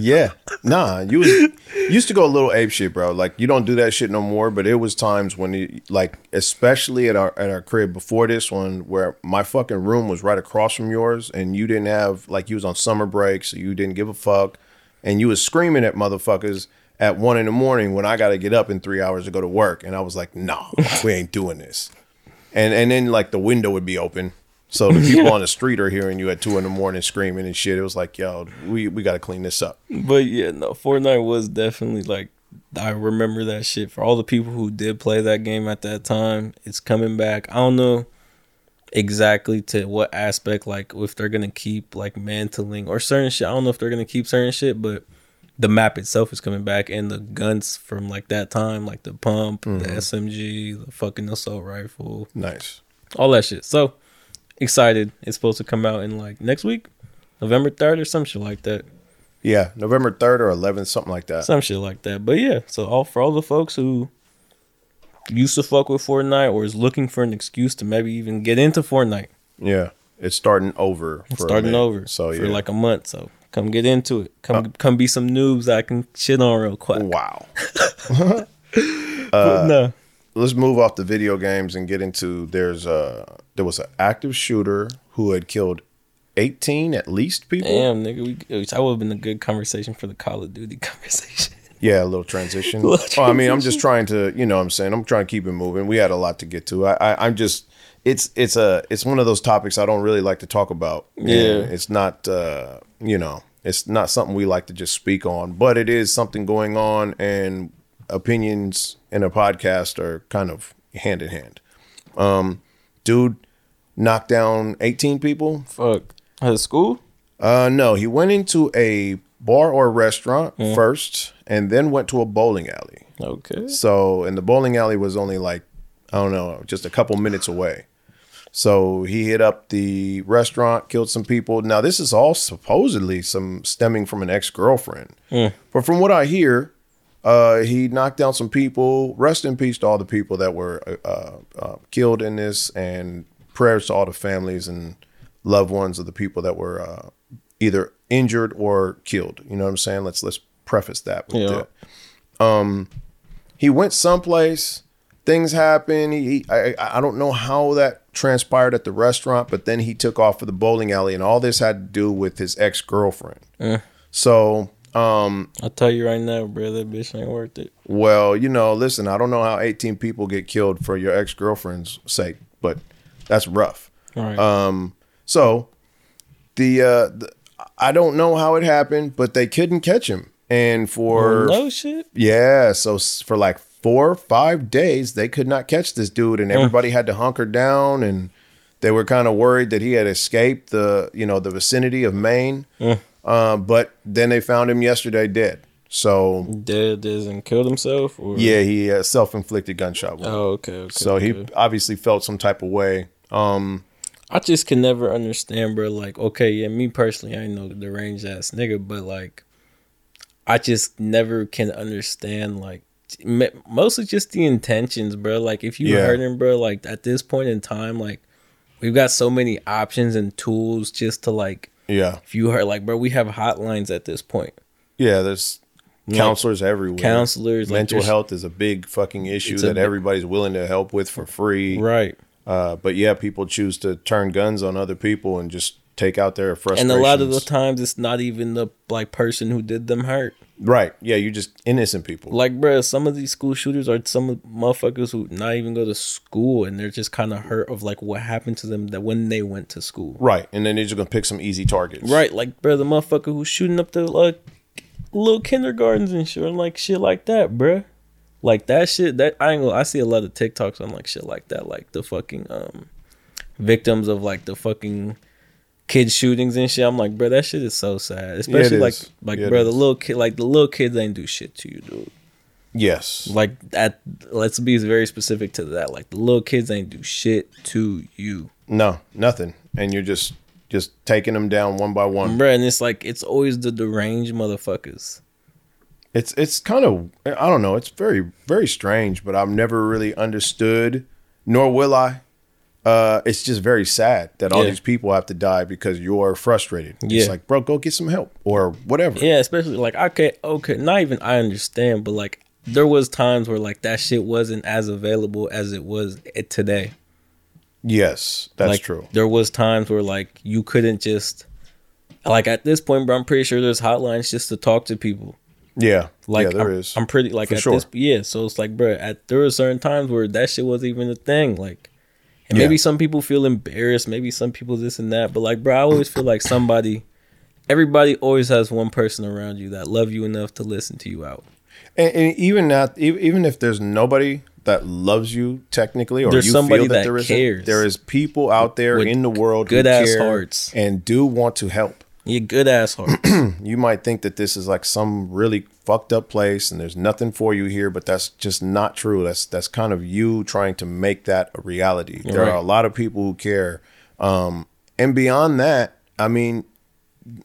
Yeah. Nah, you was you used to go a little ape shit, bro. Like you don't do that shit no more, but it was times when you, like especially at our at our crib before this one where my fucking room was right across from yours and you didn't have like you was on summer break, so you didn't give a fuck and you was screaming at motherfuckers at one in the morning when I gotta get up in three hours to go to work. And I was like, no, we ain't doing this. And and then like the window would be open. So the people on the street are hearing you at two in the morning screaming and shit. It was like, yo, we, we gotta clean this up. but yeah, no, Fortnite was definitely like I remember that shit. For all the people who did play that game at that time, it's coming back. I don't know exactly to what aspect, like if they're gonna keep like mantling or certain shit. I don't know if they're gonna keep certain shit, but the map itself is coming back and the guns from like that time, like the pump, the mm-hmm. SMG, the fucking assault rifle, Nice. all that shit. So excited! It's supposed to come out in like next week, November third or some shit like that. Yeah, November third or eleventh, something like that. some shit like that. But yeah, so all for all the folks who used to fuck with Fortnite or is looking for an excuse to maybe even get into Fortnite, Yeah, it's starting over. it's starting over So for yeah. like a month. So come get into it. Come come be some noobs I can shit on real quick. wow. But no, Let's move off the video games and get into there's a there was an active shooter who had killed eighteen at least people. damn nigga, we that would have been a good conversation for the Call of Duty conversation. Yeah, a little transition. Little Well, I mean, I'm just trying to, you know, what I'm saying I'm trying to keep it moving. We had a lot to get to. I, I I'm just it's it's a it's one of those topics I don't really like to talk about. Yeah. It's not uh, you know, it's not something we like to just speak on, but it is something going on and opinions in a podcast are kind of hand in hand. Um dude knocked down 18 people. Fuck, at a school. Uh no, he went into a bar or restaurant first and then went to a bowling alley. Okay. So, and the bowling alley was only like, I don't know, just a couple minutes away. So he hit up the restaurant, killed some people. Now, this is all supposedly some stemming from an ex girlfriend. But from what I hear, uh, he knocked down some people. Rest in peace to all the people that were uh, uh, killed in this, and prayers to all the families and loved ones of the people that were uh, either injured or killed. You know what I'm saying? Let's let's preface that with Yeah. that he went someplace things happened he, he- I, I I don't know how that transpired at the restaurant but then he took off for the bowling alley and all this had to do with his ex-girlfriend so um I'll tell you right now, bro, that bitch ain't worth it. well you know listen i don't know how 18 people get killed for your ex-girlfriend's sake but that's rough right. um so the uh the, i don't know how it happened but they couldn't catch him and for no shit. Yeah, so for like four, five days, they could not catch this dude, and everybody had to hunker down, and they were kind of worried that he had escaped the, you know, the vicinity of Maine. Uh, but then they found him yesterday dead. So Dead is and killed himself. Or yeah, he uh, self-inflicted gunshot wound. Oh, okay. okay so he obviously felt some type of way. Um, I just can never understand, bro. Like, okay, yeah, me personally, I ain't no deranged ass nigga, but like, I just never can understand like mostly just the intentions, bro. Like, if you Yeah. hurting, bro, like at this point in time, like we've got so many options and tools just to like, yeah, if you hurt, like, bro, we have hotlines at this point. yeah. There's Like, counselors everywhere. counselors, mental there's- health is a big fucking issue that big- everybody's willing to help with for free. right? Uh, but yeah, people choose to turn guns on other people and just take out their frustration. And a lot of the times, it's not even the like person who did them hurt. Right? Yeah, you just innocent people. Like, bro, some of these school shooters are some of motherfuckers who not even go to school, and they're just kind of hurt of like what happened to them that when they went to school. right, and then they're just gonna pick some easy targets. Right, like, bro, the motherfucker who's shooting up the like little kindergartens and shit, and like shit like that, bro. Like that shit. That I ain't gonna. I see a lot of TikToks on like shit like that, like the fucking um victims of like the fucking kid shootings and shit. I'm like, bro, that shit is so sad. Especially like like Yeah, bro, the little kid, like the little kids ain't do shit to you, dude. Yes. Like that. Let's be very specific to that. Like the little kids ain't do shit to you, No, nothing, and you're just just taking them down one by one. bro. And it's like it's always the deranged motherfuckers. It's it's kind of I don't know. It's very very strange, but I've never really understood, nor will I. Uh, it's just very sad that all Yeah. these people have to die because you're frustrated. Yeah. It's like, bro, go get some help or whatever. Yeah, especially like okay, okay, not even I understand, but like there was times where like that shit wasn't as available as it was today. Yes, that's like, true. There was times where like you couldn't just like at this point, bro. I'm pretty sure there's hotlines just to talk to people. Yeah, Like yeah, there I'm, is. I'm pretty like For at sure. this yeah. So it's like, bro, at there were certain times where that shit wasn't even a thing. Like, and Yeah. maybe some people feel embarrassed. Maybe some people this and that. But like, bro, I always feel like somebody, everybody always has one person around you that love you enough to listen to you out. And, and even e- even if there's nobody that loves you technically, or There's you somebody feel that, that there cares. there is people out there With in the world good who ass care hearts. and do want to help. You good asshole. You might think that this is like some really fucked up place and there's nothing for you here, but that's just not true. That's that's kind of you trying to make that a reality. There Right. are a lot of people who care, um, and beyond that, I mean,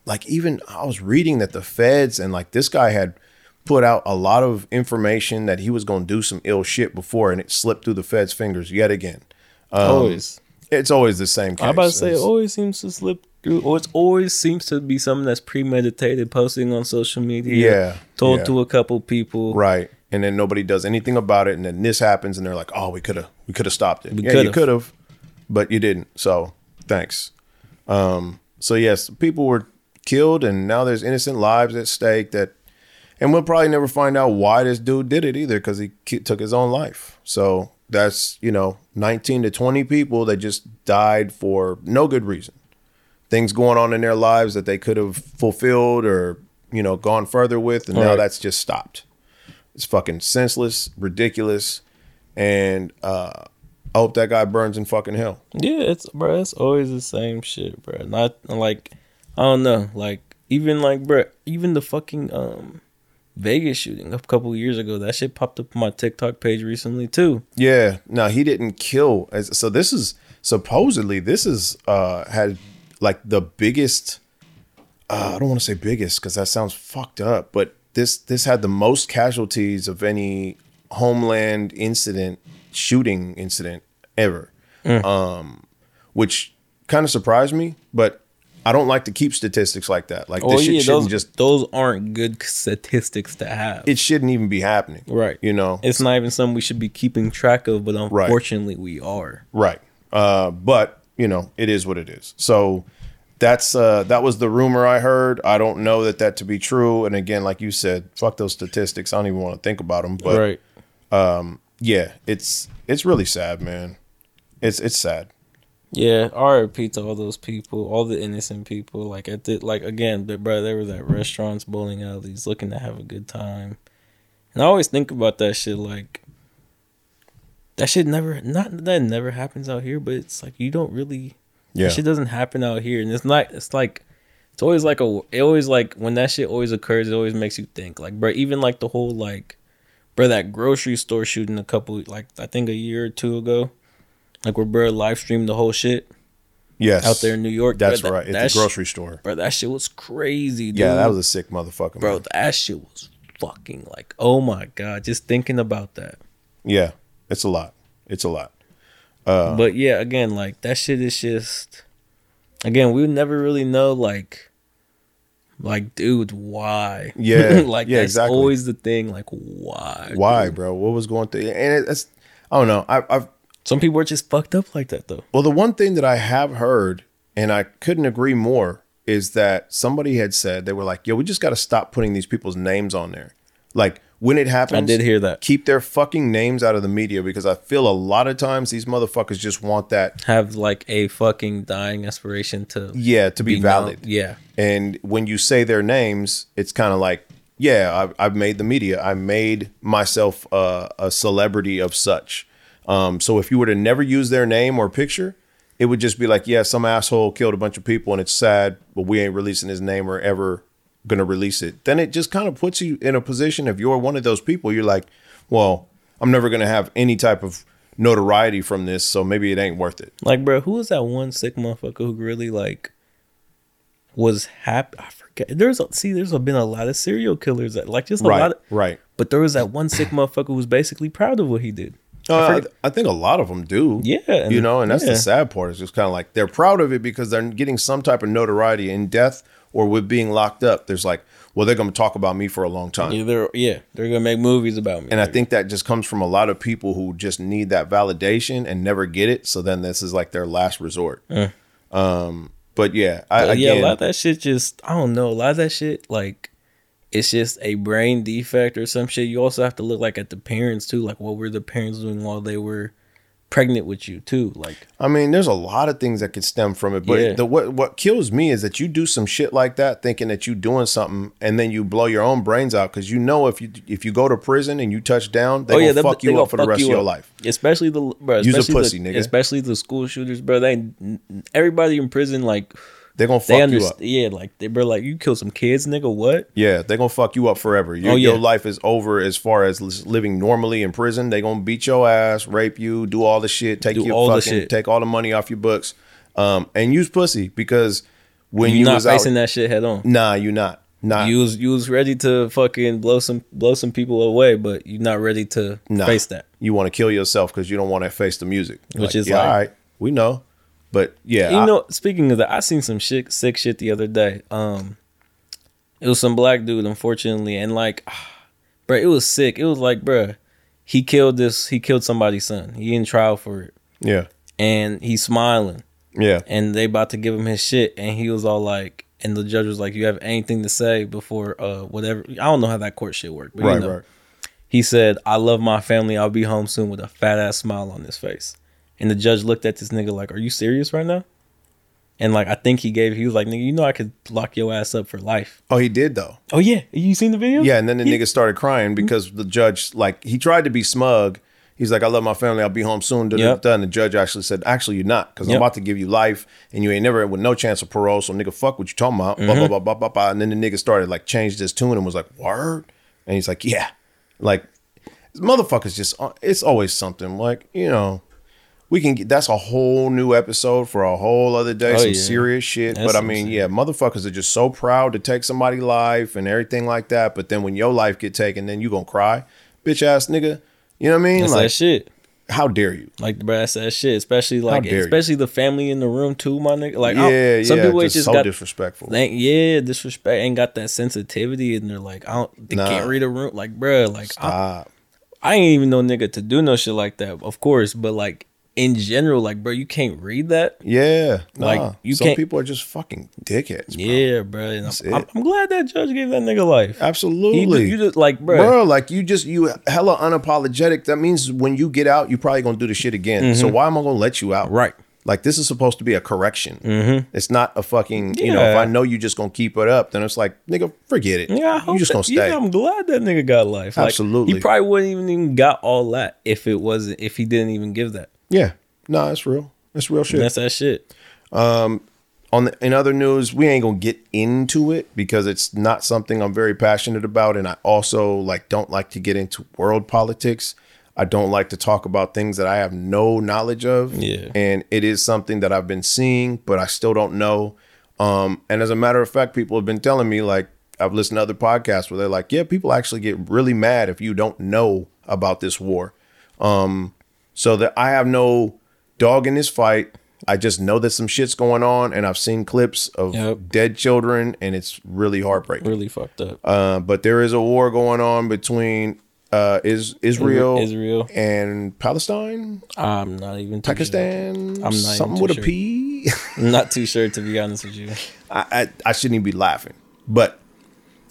like even I was reading that the feds and like this guy had put out a lot of information that he was going to do some ill shit before, and it slipped through the feds' fingers yet again. Um, always. It's always the same. Case. I'm about to say it always seems to slip or it always seems to be something that's premeditated, posting on social media. Yeah, told yeah. to a couple people. right, and then nobody does anything about it, and then this happens, and they're like, "Oh, we could have, we could have stopped it. We yeah, you could've. could have, but you didn't. So thanks." Um, so yes, people were killed, and now there's innocent lives at stake. That, and we'll probably never find out why this dude did it either, because he took his own life. So that's you know, 19 to 20 people that just died for no good reason. Things going on in their lives that they could have fulfilled or you know gone further with, and now Right. that's just stopped. It's fucking senseless, ridiculous, and uh, I hope that guy burns in fucking hell. Yeah, it's bro. It's always the same shit, bro. Not like I don't know, like even like bro, even the fucking um Vegas shooting a couple years ago. That shit popped up on my TikTok page recently too. Yeah, no, he didn't kill. So, this is supposedly this is uh had like the biggest. Uh, I don't want to say biggest because that sounds fucked up, but this this had the most casualties of any homeland incident shooting incident ever, um, which kind of surprised me. But I don't like to keep statistics like that. Like this Oh shit yeah, shouldn't those just those aren't good statistics to have. it shouldn't even be happening. right. You know, It's not even something we should be keeping track of, but unfortunately we are. Right. Uh, but you know, it is what it is. So that's uh, that was the rumor I heard. I don't know that that to be true. And again, like you said, fuck those statistics. I don't even want to think about them. But right. yeah, it's it's really sad, man. It's it's sad. Yeah, RIP to all those people, all the innocent people. Like at the like again, but bro, they was at restaurants, bowling alleys, looking to have a good time. And I always think about that shit like that shit never not that never happens out here, but it's like you don't really Yeah. that shit doesn't happen out here. And it's not it's like it's always like a it always like when that shit always occurs, it always makes you think. Like bro, even like the whole like bro that grocery store shooting a couple like I think a year or two ago. Like where bro live streamed the whole shit Yes. out there in New York. That's bro, that- right. At that the sh- grocery store. bro, that shit was crazy, dude. Yeah, that was a sick motherfucker. bro. man. That shit was fucking like, oh my god, just thinking about that. Yeah, it's a lot. It's a lot. but yeah, again, like that shit is just, again, we would never really know, like, like, dude, why? Yeah, like yeah, that's exactly. always the thing, like, why? Why, dude? bro? What was going through? And it's I don't know. I, I've Some people are just fucked up like that, though. Well, the one thing that I have heard, and I couldn't agree more, is that somebody had said they were like, "Yo, we just got to stop putting these people's names on there." Like when it happens, I did hear that. Keep their fucking names out of the media because I feel a lot of times these motherfuckers just want that, Have like a fucking dying aspiration to yeah, to be, known. valid. Yeah, And when you say their names, it's kind of like, yeah, I've, I've made the media. I made myself uh, a celebrity of such. Um, so if you were to never use their name or picture, it would just be like, yeah, some asshole killed a bunch of people and it's sad, but we ain't releasing his name or ever gonna release it. Then it just kind of puts you in a position if you're one of those people, you're like, well, I'm never gonna have any type of notoriety from this, so maybe it ain't worth it. Like, bro, who was that one sick motherfucker who really like was happy? I forget. There's a, see, there's been a lot of serial killers that like just a right, lot. Of, right. but there was that one sick motherfucker who was basically proud of what he did. I Uh, I, I think a lot of them do. Yeah, and- you know, and that's yeah. the sad part. It's just kind of like they're proud of it because they're getting some type of notoriety in death or with being locked up. There's like, well, they're going to talk about me for a long time. Yeah, they're yeah, they're gonna make movies about me. And I think that just comes from a lot of people who just need that validation and never get it. So then this is like their last resort. Um, but yeah, I, But yeah, again, a lot of that shit just I don't know. A lot of that shit like it's just a brain defect or some shit. You also have to look like at the parents too. Like what were the parents doing while they were pregnant with you too? Like I mean, there's a lot of things that could stem from it, but Yeah. the what what kills me is that you do some shit like that, thinking that you're doing something, and then you blow your own brains out because you know if you if you go to prison and you touch down, they oh, gonna they- fuck they you gonna up for the rest of your up. life. Especially the bro, Use a especially pussy, the, nigga. Especially the school shooters, bro. They everybody in prison like They gonna fuck they you up. Yeah, like they bro, like you killed some kids, nigga. What? Yeah, they gonna fuck you up forever. Your, Oh, yeah. your life is over as far as living normally in prison. They're gonna beat your ass, rape you, do all the shit, take Do your all the fucking, shit. take all the money off your books, um, and use pussy because when you you not was facing out, that shit head on. nah, you're not. Nah, You was you was ready to fucking blow some blow some people away, but you're not ready to Nah. face that. you want to kill yourself because you don't want to face the music. Which is yeah, like- all right, we know, but yeah, You I- know, speaking of that, I seen some shit, sick shit the other day. Um, it was some black dude, unfortunately, and like, bro, it was sick. It was like, bro, he killed this. He killed somebody's son. He in trial for it, yeah, and he's smiling, yeah, and they about to give him his shit, and he was all like, and the judge was like, "You have anything to say before uh whatever?" I don't know how that court shit worked, but right, you know. right. He said, I love my family. I'll be home soon with a fat ass smile on his face. And the judge looked at this nigga like, Are you serious right now? And like, I think he gave, he was like, Nigga, you know, I could lock your ass up for life. Oh, he did though. Oh, yeah. You seen the video? Yeah, and then the He- nigga started crying because the judge, like, he tried to be smug. He's like, I love my family. I'll be home soon. Yep. And the judge actually said, Actually, you're not, because Yep. I'm about to give you life, and you ain't never with no chance of parole. So, nigga, fuck what you talking about. Blah, Mm-hmm. blah, blah, blah, blah, blah. And then the nigga started like changed his tune and was like, Word? And he's like, Yeah. Like, motherfuckers just, uh, it's always something. Like, you know, we can get that's a whole new episode for a whole other day. Oh, some yeah. serious shit. That's but I mean, yeah, motherfuckers are just so proud to take somebody's life and everything like that. But then when your life get taken, then you gonna cry, bitch ass nigga. You know what I mean? That's like, that shit. how dare you? Like, bro, that's that shit. Especially like, dare you. especially the family in the room too, my nigga. Like, I yeah, don't- some yeah, people just, just so got, disrespectful. Ain't, yeah, disrespect ain't got that sensitivity, and they're like, I don't, they Nah. can't read a room. Like, bro, like, I, Stop. I ain't even know nigga to do no shit like that, of course, but like in general, like bro, you can't read that. Yeah, Like, nah. you Some can't- people are just fucking dickheads. Bro. Yeah, bro. I'm, I'm. I'm glad that judge gave that nigga life. He, absolutely. you just like, bro. Bro, like you just you hella unapologetic. That means when you get out, you probably gonna do the shit again. So why am I gonna let you out? Mm-hmm. Right. Like this is supposed to be a correction. Mm-hmm. It's not a fucking. You know, if I know you just gonna keep it up, then it's like nigga, forget it. Yeah, I you just that- gonna stay. Yeah, I'm glad that nigga got life. Like, Absolutely. he probably wouldn't even, even got all that if it wasn't if he didn't even give that. Yeah, no, that's real. That's real shit. That's that shit. Um, on the, in other news, we ain't gonna get into it because it's not something I'm very passionate about, and I also like don't like to get into world politics. I don't like to talk about things that I have no knowledge of. Yeah. and it is something that I've been seeing, but I still don't know. Um, and as a matter of fact, people have been telling me like I've listened to other podcasts where they're like, yeah, people actually get really mad if you don't know about this war. Um, so that I have no dog in this fight. I just know that some shit's going on, and I've seen clips of Yep. dead children, and it's really heartbreaking. Really fucked up. Uh, but there is a war going on between uh, is Israel, Israel. and Palestine, I'm not even too Pakistan, not even something too with sure. a P. Sure. I'm not too sure to be honest with you. I, I I shouldn't even be laughing, but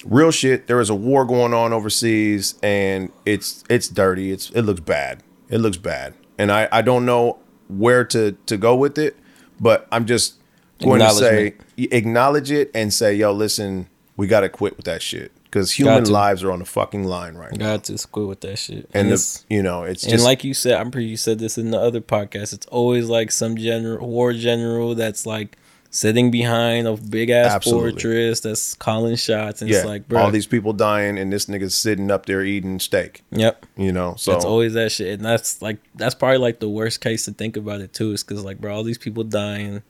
real shit. There is a war going on overseas, and it's it's dirty. It's it looks bad. It looks bad, and I I don't know where to to go with it, but I'm just going to say acknowledge it and say, yo, listen, we got to quit with that shit because human lives are on the fucking line right now, Got to quit with that shit. and it's- the, you know it's and just like you said, I'm pretty you said this in the other podcast. It's always like some general war general that's like sitting behind a big ass Absolutely. fortress that's calling shots, and yeah, it's like, bro, all these people dying, and this nigga's sitting up there eating steak. yep. You know, so It's always that shit, and that's like that's probably like the worst case to think about it too, is because like bro, all these people dying,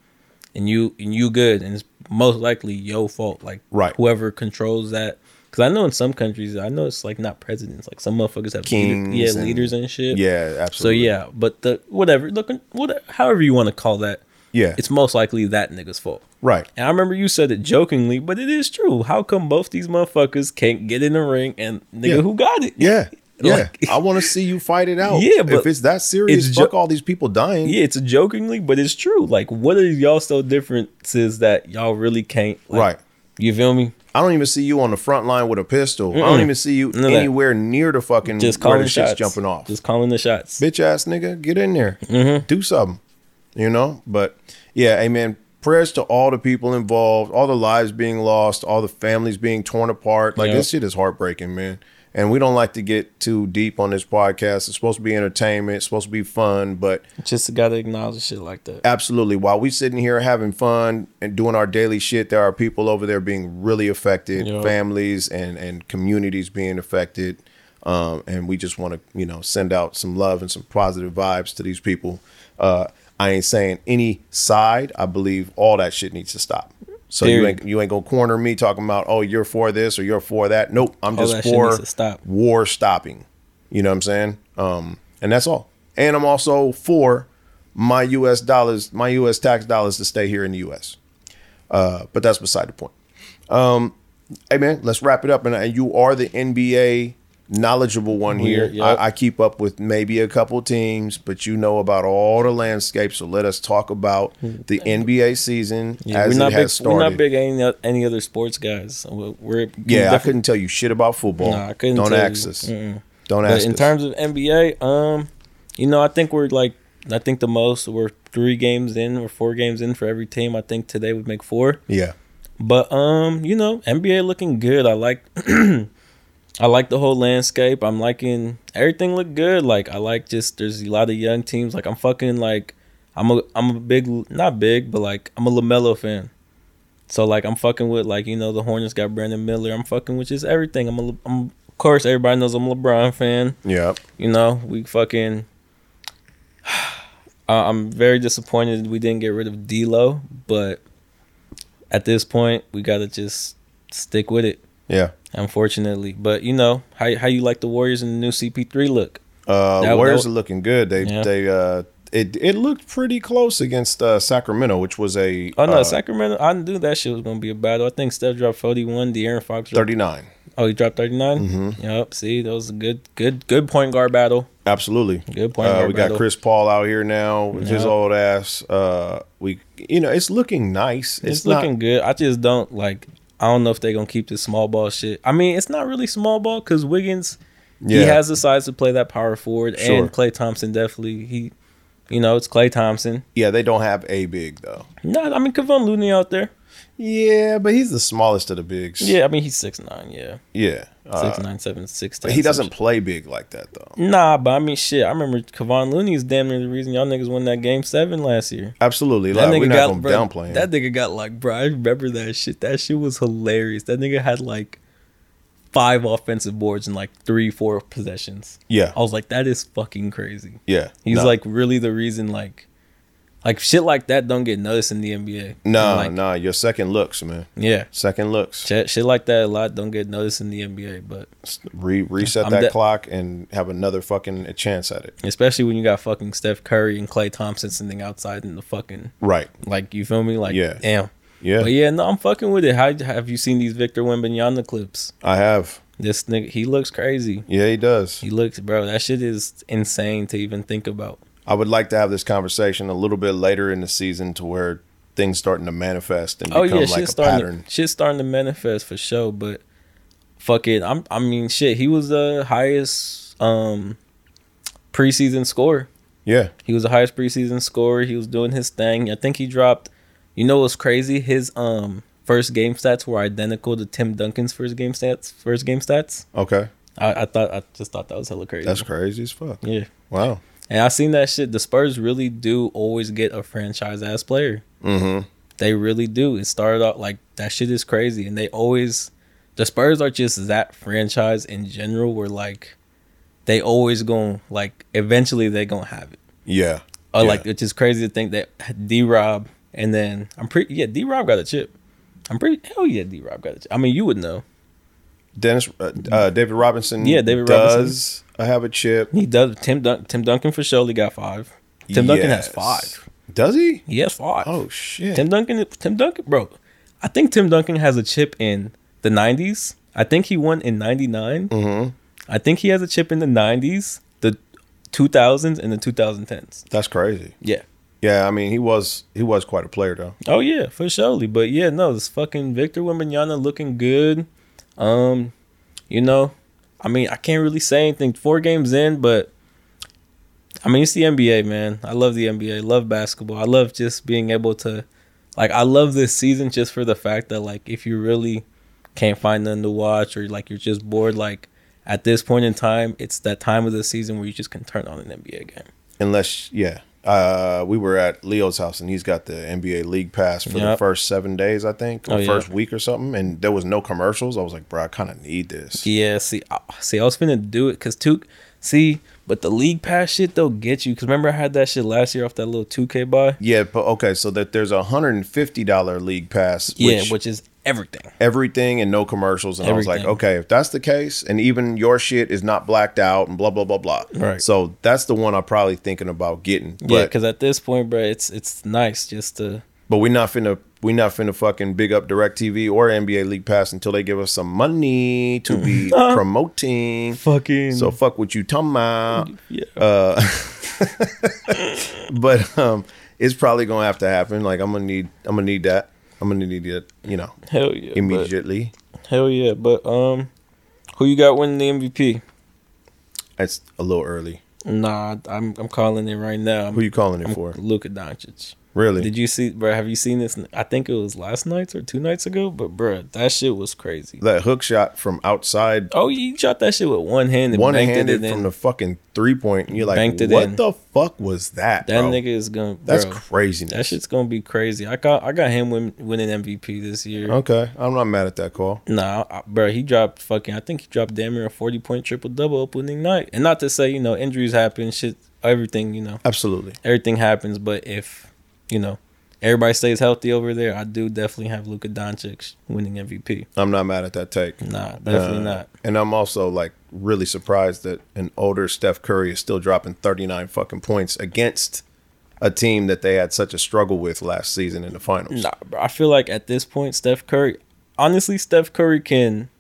and you and you good, and it's most likely your fault. Like Right. whoever controls that, because I know in some countries, I know it's like not presidents, like some motherfuckers have leader- Kings yeah, and- leaders and shit. yeah, absolutely So yeah, but the whatever, looking what, however you want to call that, yeah, it's most likely that nigga's fault. right. And I remember you said it jokingly, but it is true. How come both these motherfuckers can't get in the ring and nigga Yeah. who got it? Yeah. Yeah. Like- I want to see you fight it out. Yeah, but if it's that serious, it's fuck all these people dying. Yeah, it's a jokingly, but it's true. Like, what are y'all so differences that y'all really can't? Like, Right. You feel me? I don't even see you on the front line with a pistol. I don't even see you None anywhere near the fucking Just calling the shit's shots. jumping off. Just calling the shots. Bitch ass nigga, get in there. Mm-hmm. Do something. You know? But yeah, amen. Prayers to all the people involved, all the lives being lost, all the families being torn apart. Like this shit is heartbreaking, man. And we don't like to get too deep on this podcast. It's supposed to be entertainment, it's supposed to be fun, but Just gotta acknowledge shit like that. absolutely while we sitting here having fun and doing our daily shit there are people over there being really affected families and and communities being affected um, and we just want to you know send out some love and some positive vibes to these people uh, i ain't saying any side i believe all that shit needs to stop So you ain't you ain't gonna corner me talking about oh you're for this or you're for that. Nope, I'm just for stop. war stopping. You know what I'm saying? Um, and that's all. And I'm also for my U.S. dollars, my U.S. tax dollars to stay here in the U.S. Uh, but that's beside the point. Um, hey man, let's wrap it up. And, and you are the NBA knowledgeable one here. Yeah. I, I keep up with maybe a couple teams, but you know about all the landscape. So let us talk about the NBA season Yeah, as we're it not has big. started. We're not big any any other sports guys. We're, we're Yeah, I couldn't tell you shit about football. Nah, I couldn't Don't tell ask you. us. Mm-mm. Don't But ask in us. terms of NBA, um, you know, I think we're like, I think the most we're three games in or four games in for every team. I think today would make four. yeah, But um, you know, NBA looking good. I like, I like the whole landscape. I'm liking everything. Look good. Like I like just there's a lot of young teams. Like I'm fucking like I'm a I'm a big not big but like I'm a LaMelo fan. So like I'm fucking with like you know the Hornets got Brandon Miller. I'm fucking with just everything. I'm a I'm of course everybody knows I'm a LeBron fan. yeah. You know we fucking. I'm very disappointed we didn't get rid of D'Lo, but at this point we gotta just stick with it. Yeah. Unfortunately, but you know how how you like the Warriors and the new CP3 look. Uh, That- Warriors that- are looking good. They Yeah. they uh it it looked pretty close against uh, Sacramento, which was a Oh no, uh, Sacramento! I knew that shit was gonna be a battle. I think Steph dropped 41. De'Aaron Fox thirty nine. Oh, he dropped 39. Mhm. Yep. See, that was a good, good, good point guard battle. Absolutely. Good point Uh, guard we got battle. Chris Paul out here now with his old ass. Uh, we you know it's looking nice. It's, It's, not, looking good. I just don't like. I don't know if they're gonna keep this small ball shit. I mean, it's not really small ball because Wiggins, he has the size to play that power forward, Sure. and Klay Thompson definitely he, you know, it's Klay Thompson. Yeah, they don't have a big though. No, I mean Kevon Looney out there. Yeah, but he's the smallest of the bigs. Yeah, I mean he's six nine. Yeah, yeah. Uh, six nine, seven, six. but he doesn't play big like that though. Nah, but I mean shit. I remember Kevon Looney is damn near the reason y'all niggas won that game seven last year. Absolutely, That like, we're nigga not got gonna bro, downplay him. That nigga got like, bro. I remember that shit. That shit was hilarious. That nigga had like five offensive boards in like three, four possessions. yeah, I was like, that is fucking crazy. yeah. He's No. like really the reason like, like shit like that don't get noticed in the NBA. nah, like, nah. Your second looks, man. yeah. Second looks. Shit, shit like that a lot don't get noticed in the NBA, but Re- reset I'm that de- clock and have another fucking chance at it. especially when you got fucking Steph Curry and Klay Thompson sitting outside in the fucking Right. like you feel me like Yeah. damn. Yeah, But yeah, no, I'm fucking with it. How have you seen these Victor Wembanyama clips? I have. This nigga, he looks crazy. Yeah, he does. He looks, bro. That shit is insane to even think about. I would like to have this conversation a little bit later in the season to where things starting to manifest and Oh become yeah, like shit's a starting. pattern. To, shit's starting to manifest for sure. But fuck it, I'm. I mean, shit. He was the highest um preseason scorer. Yeah. He was the highest preseason scorer. He was doing his thing. I think he dropped. You know what's crazy? His um first game stats were identical to Tim Duncan's first game stats. First game stats. Okay. I, I thought. I just thought that was hella crazy. That's crazy as fuck. yeah. Wow. And I seen that shit. The Spurs really do always get a franchise ass player. Mm-hmm. They really do. It started out like that shit is crazy, and they always the Spurs are just that franchise in general. Where like they always going like eventually they gonna have it. Yeah. Or Yeah. like it's just crazy to think that D Rob and then I'm pretty yeah D Rob got a chip. I'm pretty hell yeah D Rob got a chip. I mean you would know Dennis, uh, uh, David Robinson. Yeah, David does have a chip. he does. Tim Dun- Tim Duncan for surely got five. Tim Duncan has Yes. five. Does he? He has five. Oh shit. Tim Duncan, Tim Duncan, bro. I think Tim Duncan has a chip in the '90s. I think he won in '99. mm-hmm. I think he has a chip in the '90s, the 2000s, and the 2010s. That's crazy. Yeah. Yeah, I mean he was he was quite a player though. Oh yeah, for surely. But yeah, no, this fucking Victor Wembanyama looking good. Um, you know, I mean, I can't really say anything. Four games in, but I mean, it's the NBA, man. I love the NBA. Love basketball. I love just being able to, like, I love this season just for the fact that, like, if you really can't find nothing to watch or like you're just bored, like at this point in time, it's that time of the season where you just can turn on an NBA game. Unless yeah. Uh, we were at Leo's house and he's got the NBA League Pass for the first seven days, I think, or Oh, yeah. first week or something, and there was no commercials. I was like, bro, I kind of need this. Yeah, see, I, see, I was finna do it because two. See, But the league pass shit they'll get you because remember I had that shit last year off that little two K buy. Yeah, but okay, so that there's a hundred and fifty dollar league pass. Yeah, which which is everything. everything and no commercials. And I was like, okay, if that's the case, and even your shit is not blacked out and blah blah blah blah. Right. So that's the one I'm probably thinking about getting. yeah, because at this point, bro, it's it's nice just to but we're not finna we not finna fucking big up DirecTV or NBA League Pass until they give us some money to be promoting. fucking So fuck what you talking about. yeah. Uh, but um, it's probably gonna have to happen. Like I'm gonna need I'm gonna need that. I'm gonna need it. You know, hell yeah, but- immediately. hell yeah. But um, who you got winning the MVP? It's a little early. Nah, I'm I'm calling it right now. Who you calling it I'm for? Luka Doncic. Really? Did you see, bro? Have you seen this? I think it was last night or two nights ago. But bro, that shit was crazy. that hook shot from outside, Oh, you shot that shit with one hand and one handed it in. from the fucking three point. And you're like, Banked it what in. the fuck was that? that bro? nigga is gonna. That's crazy. That shit's gonna be crazy. I got I got him win, winning MVP this year. Okay, I'm not mad at that call. Nah, I- bro, he dropped fucking. I think he dropped damn near a forty point triple double opening night. And not to say you know injuries happen, shit, everything you know, Absolutely. everything happens. But if you know everybody stays healthy over there, I do definitely have Luka Doncic winning MVP. I'm not mad at that take. Nah, definitely Uh, not. And I'm also like really surprised that an older Steph Curry is still dropping 39 fucking points against a team that they had such a struggle with last season in the finals. Nah, bro. I feel like at this point, Steph Curry, honestly, Steph Curry can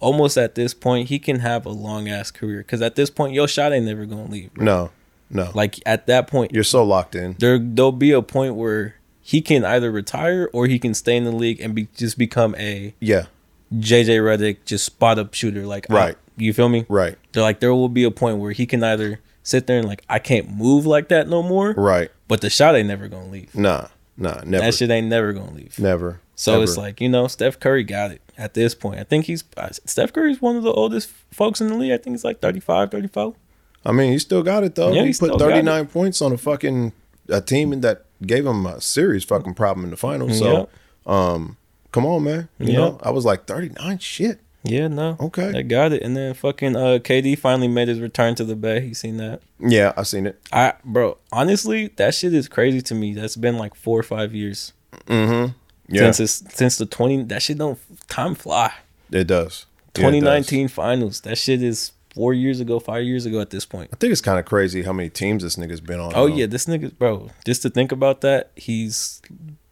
almost at this point he can have a long ass career because at this point, your shot ain't never gonna leave. bro. No, no. Like at that point, You're so locked in. there there'll be a point where he can either retire or he can stay in the league and be just become a Yeah, JJ Redick just spot up shooter. Like Right. I- you feel me? right, They're like there will be a point where he can either sit there and like I can't move like that no more, right. but the shot ain't never gonna leave. Nah, nah, never. That shit ain't never gonna leave. never. So Never. it's like you know Steph Curry got it at this point. I think he's uh, Steph Curry's one of the oldest folks in the league. I think he's like 35, 34. I mean, he still got it though. Yeah, he he put 39 points on a fucking a team that gave him a serious fucking problem in the finals. So, um, come on, man. You Yeah. know, I was like 39. Shit. Yeah, no, Okay. I got it. And then fucking uh, KD finally made his return to the Bay. You seen that? Yeah, I seen it. I bro, honestly, that shit is crazy to me. That's been like four or five years Mm-hmm. Yeah, since it's, since the twenty. That shit don't time fly. it does. Yeah, it does. Twenty nineteen finals. That shit is four years ago, five years ago at this point. I think it's kind of crazy how many teams this nigga's been on. Oh yeah, this nigga, bro. Just to think about that, he's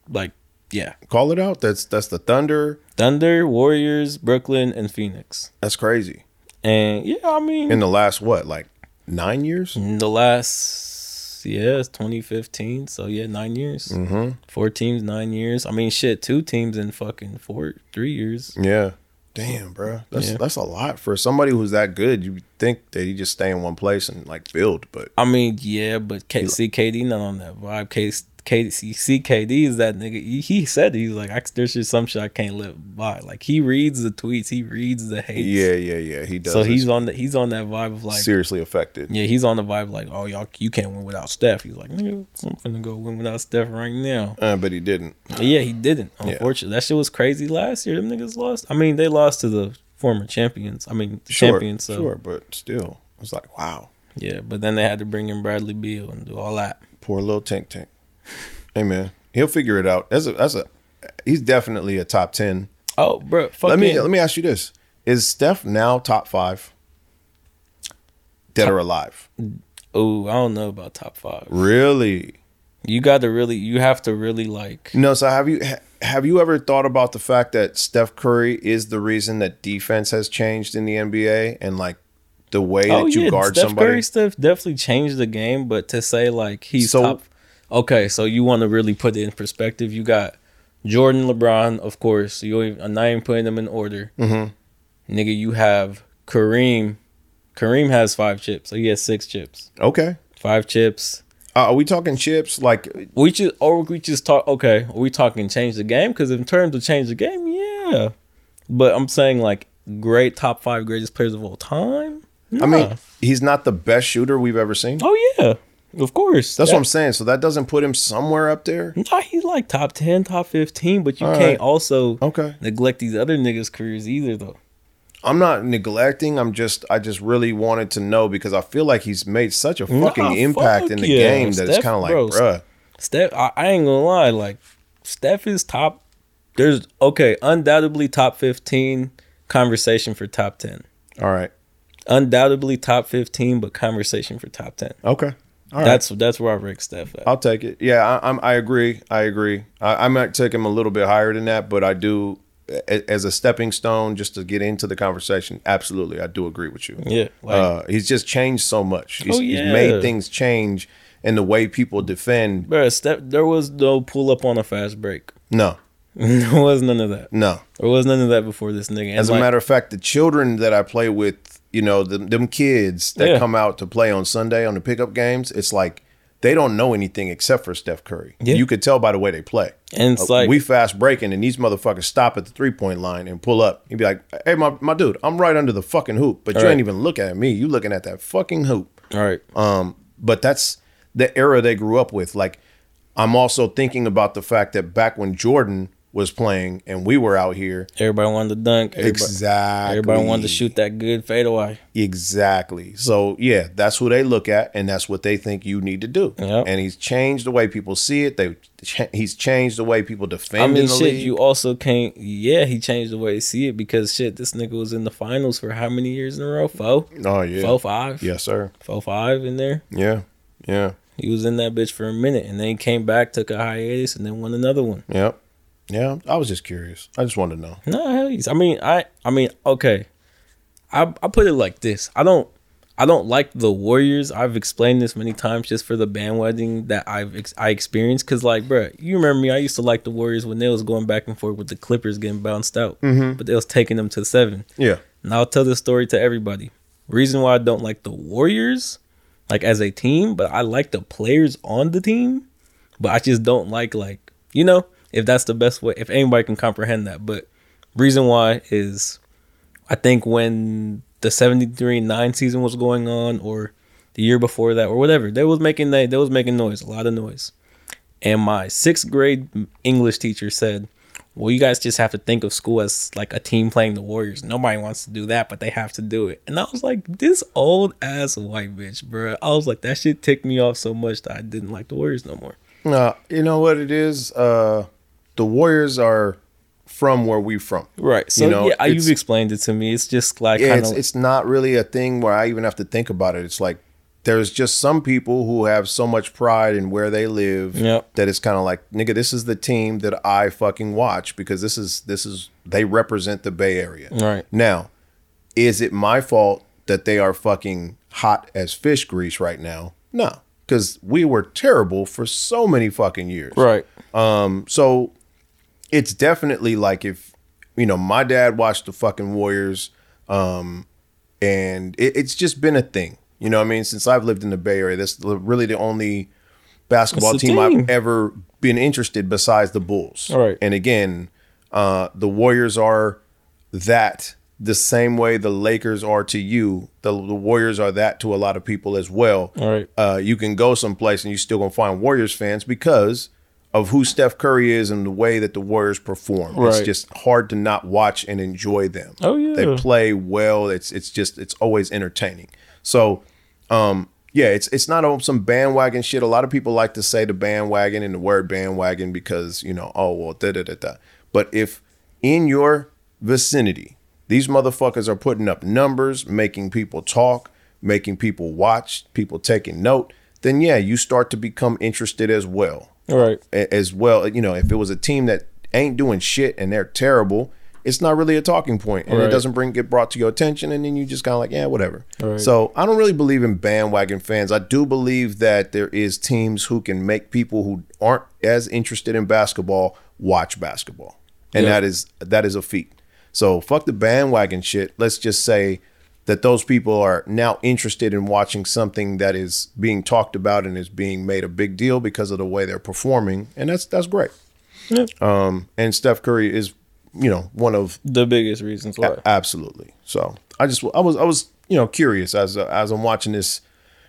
like, yeah, Call it out. That's that's the Thunder. Thunder, Warriors, Brooklyn, and Phoenix. That's crazy. And yeah, I mean, In the last what, like nine years? in the last yeah, it's 2015. So yeah, nine years. Mm-hmm. Four teams, nine years. I mean, shit, two teams in fucking four, three years. Yeah. Damn, bro. That's Yeah. that's a lot for somebody who's that good. You think that he just stay in one place and like build, but I mean, yeah, but K- see, KD not on that vibe. K- KD, see, KD is that nigga. He, he said he's like, I, there's just some shit I can't live by. Like he reads the tweets, he reads the hate. yeah, yeah, yeah. He does. So he's on the he's on that vibe of like, seriously affected. yeah, he's on the vibe like, oh y'all, you can't win without Steph. He's like, nigga, I'm finna go win without Steph right now. Uh, but he didn't. Yeah, he didn't. Yeah. Unfortunately, that shit was crazy last year. Them niggas lost. I mean, they lost to the former champions. I mean, the Sure, champions. So sure, but still, it's like wow, yeah, but then they had to bring in Bradley Beal and do all that. poor little tank tank. Hey man, he'll figure it out. That's a that's a. He's definitely a top ten. Oh, bro, Let me let me ask you this: Is Steph now top five? Dead or alive? Oh, I don't know about top five. Really? You got to really, you have to really like. No. So have you ha- have you ever thought about the fact that Steph Curry is the reason that defense has changed in the NBA and like the way Oh that you yeah, guard Steph somebody? Curry stuff definitely changed the game. But to say like he's So- top, okay, so you want to really put it in perspective. You got Jordan, LeBron, of course. You I'm not even putting them in order. Mhm. Nigga, you have Kareem. Kareem has five chips, so he has six chips. Okay. Five chips. Uh, are we talking chips? Like We just or we just talk. Okay, are we talking change the game? Because in terms of change the game, yeah. But I'm saying like great top five greatest players of all time. I mean, he's not the best shooter we've ever seen. oh yeah, of course. That's That- what I'm saying. So that doesn't put him somewhere up there. Nah, he's like top ten, top fifteen. But you All can't right. also Okay. neglect these other niggas' careers either, though. I'm not neglecting. I'm just I just really wanted to know because I feel like he's made such a fucking Nah, impact in the yeah. game that it's kind of like, bro, bruh. Steph, I, I ain't gonna lie, like Steph is top. There's okay, undoubtedly top fifteen conversation for top ten. All right. Undoubtedly top fifteen, but conversation for top ten. Okay. Right. That's that's where I rank Steph at. I'll take it. Yeah, I, I'm. I agree. I agree. I, I might take him a little bit higher than that, but I do, as a stepping stone, just to get into the conversation. Absolutely, I do agree with you. yeah, like uh, he's just changed so much. He's, Oh, he's made things change in the way people defend. bro, Steph, there was no pull up on a fast break. No, there was none of that. no. There was none of that before this nigga. And As a like, matter of fact, the children that I play with, you know, them, them kids that Yeah. come out to play on Sunday on the pickup games, it's like they don't know anything except for Steph Curry. Yeah. You could tell by the way they play. and it's Uh, like we fast breaking and these motherfuckers stop at the three point line and pull up. You'd be like, "Hey, my, my dude, I'm right under the fucking hoop, but you right. ain't even looking at me. You looking at that fucking hoop." all right, Um, but that's the era they grew up with. Like, I'm also thinking about the fact that back when Jordan was playing and we were out here, everybody wanted to dunk. Everybody, exactly, everybody wanted to shoot that good fadeaway. Exactly. So yeah, that's who they look at, and that's what they think you need to do. Yep. And he's changed the way people see it. They he's changed the way people defend. I mean, shit. league. You also can't. Yeah, he changed the way you see it because shit. This nigga was in the finals for how many years in a row? Four, oh yeah, four, five, yes sir. four, five in there. Yeah, yeah, He was in that bitch for a minute, and then he came back, took a hiatus, and then won another one. yep, yeah. I was just curious. I just wanted to know. No, hell, I mean, I, I mean, okay. I, I put it like this. I don't, I don't like the Warriors. I've explained this many times just for the bandwagon that I've ex- I experienced. Cause like, bruh, you remember me? I used to like the Warriors when they was going back and forth with the Clippers getting bounced out, mm-hmm. but they was taking them to seven. Yeah, And I'll tell this story to everybody. Reason why I don't like the Warriors, like as a team, but I like the players on the team. But I just don't like like you know if that's the best way if anybody can comprehend that. But reason why is I think when the seventy three nine season was going on or the year before that or whatever, they was making they, they was making noise, a lot of noise. And my sixth grade English teacher said, well, you guys just have to think of school as like a team playing the Warriors. Nobody wants to do that, but they have to do it. And I was like, this old ass white bitch, bro. I was like, that shit ticked me off so much that I didn't like the Warriors no more. no, you know what it is. Uh, the Warriors are from where we from. Right. So you know, yeah, you've explained it to me. It's just like Yeah, it's it's not really a thing where I even have to think about it. It's like there's just some people who have so much pride in where they live Yep. that it's kind of like nigga, this is the team that I fucking watch because this is this is they represent the Bay Area. right. Now, is it my fault that they are fucking hot as fish grease right now? No, because we were terrible for so many fucking years. Right. Um, so it's definitely like if you know my dad watched the fucking Warriors, um, and it, it's just been a thing. You know, what I mean, since I've lived in the Bay Area, that's really the only basketball team team. I've ever been interested besides the Bulls. All right. And again, uh, the Warriors are that the same way the Lakers are to you. The, the Warriors are that to a lot of people as well All right. uh, you can go someplace and you still gonna find Warriors fans because of who Steph Curry is and the way that the Warriors perform. It's just hard to not watch and enjoy them. Oh, yeah. they play well. It's it's just it's always entertaining. So, um, yeah, it's it's not on some bandwagon shit. A lot of people like to say the bandwagon and the word bandwagon because you know, oh well, da da da da. But if in your vicinity, these motherfuckers are putting up numbers, making people talk, making people watch, people taking note, then yeah, you start to become interested as well. All right. As well, you know, if it was a team that ain't doing shit and they're terrible, it's not really a talking point, and it doesn't bring get brought to your attention, and then you just kind of like, yeah, whatever. Right. So I don't really believe in bandwagon fans. I do believe that there is teams who can make people who aren't as interested in basketball watch basketball, and Yeah. that is that is a feat. So fuck the bandwagon shit. Let's just say that those people are now interested in watching something that is being talked about and is being made a big deal because of the way they're performing, and that's that's great. Yeah. Um, and Steph Curry is, you know, one of The biggest reasons why. a- absolutely. So I just I was I was you know curious as as I'm watching this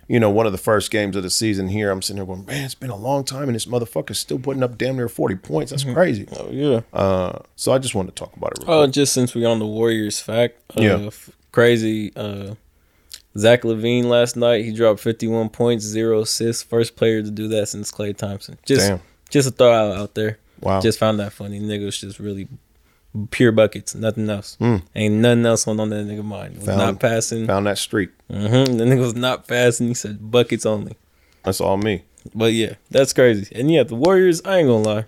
you know, one of the first games of the season here, I'm sitting there going, man, it's been a long time, and this motherfucker's still putting up damn near 40 points. That's crazy. Oh yeah. Uh, so I just wanted to talk about it. Real Oh, quick. just since we're on the Warriors fact, uh, Yeah. f- crazy. Uh, Zach LaVine last night he dropped fifty one points, zero assists. First player to do that since Klay Thompson. Just Damn. just a throw out out there. Wow. Just found that funny. Nigga was just really pure buckets, nothing else. Mm. Ain't nothing else on, on that nigga mind. Was Found- not passing. Found that streak. hmm The nigga was not passing. He said buckets only. That's all me. But yeah, that's crazy. And yeah, the Warriors, I ain't gonna lie.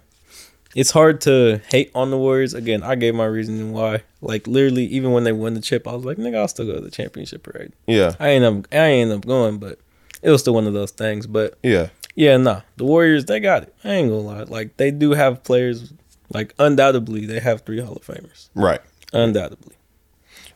It's hard to hate on the Warriors. Again, I gave my reasoning why. Like literally, even when they won the chip, I was like, nigga, I'll still go to the championship parade. Yeah. I ain't up I ain't up going, but it was still one of those things. But Yeah. yeah, nah. The Warriors, they got it. I ain't gonna lie. Like they do have players like undoubtedly they have three Hall of Famers. Right. Undoubtedly.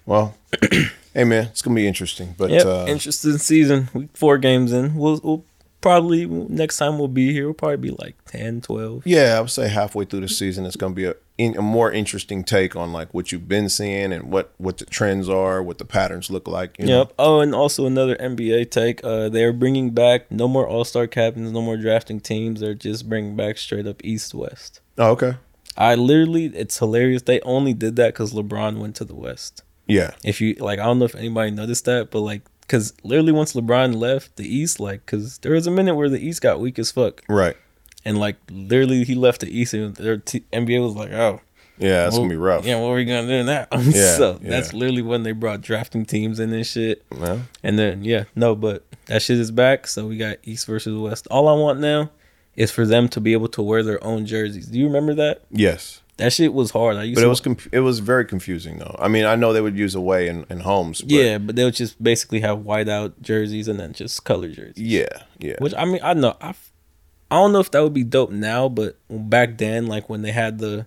Well, hey man, it's gonna be interesting. But Yep. uh, Interesting season. We four games in. We'll, we'll probably next time we'll be here, we'll probably be like 10, 12. yeah, I would say halfway through the season, it's gonna be a, in, a more interesting take on like what you've been seeing and what what the trends are, what the patterns look like. You know? Yep. Oh, and also another NBA take. Uh, they're bringing back no more All Star captains, no more drafting teams. They're just bringing back straight up East West. Oh, okay. I literally, it's hilarious. They only did that because LeBron went to the West. Yeah. If you like, I don't know if anybody noticed that, but like, because literally once LeBron left the East, like, because there was a minute where the East got weak as fuck, Right. and like literally he left the East, and their t- NBA was like, oh, Yeah, it's well, gonna be rough. Yeah, what are we gonna do now? Yeah, so yeah. that's literally when they brought drafting teams in and shit. Yeah. And then yeah, no, but that shit is back. So we got East versus West. All I want now is for them to be able to wear their own jerseys. Do you remember that? Yes. That shit was hard. I used But to it was conf- it was very confusing though. I mean, I know they would use away and, and homes. But yeah, but they would just basically have white out jerseys and then just color jerseys. Yeah. Yeah. Which I mean, I know I, I don't know if that would be dope now, but back then, like when they had the,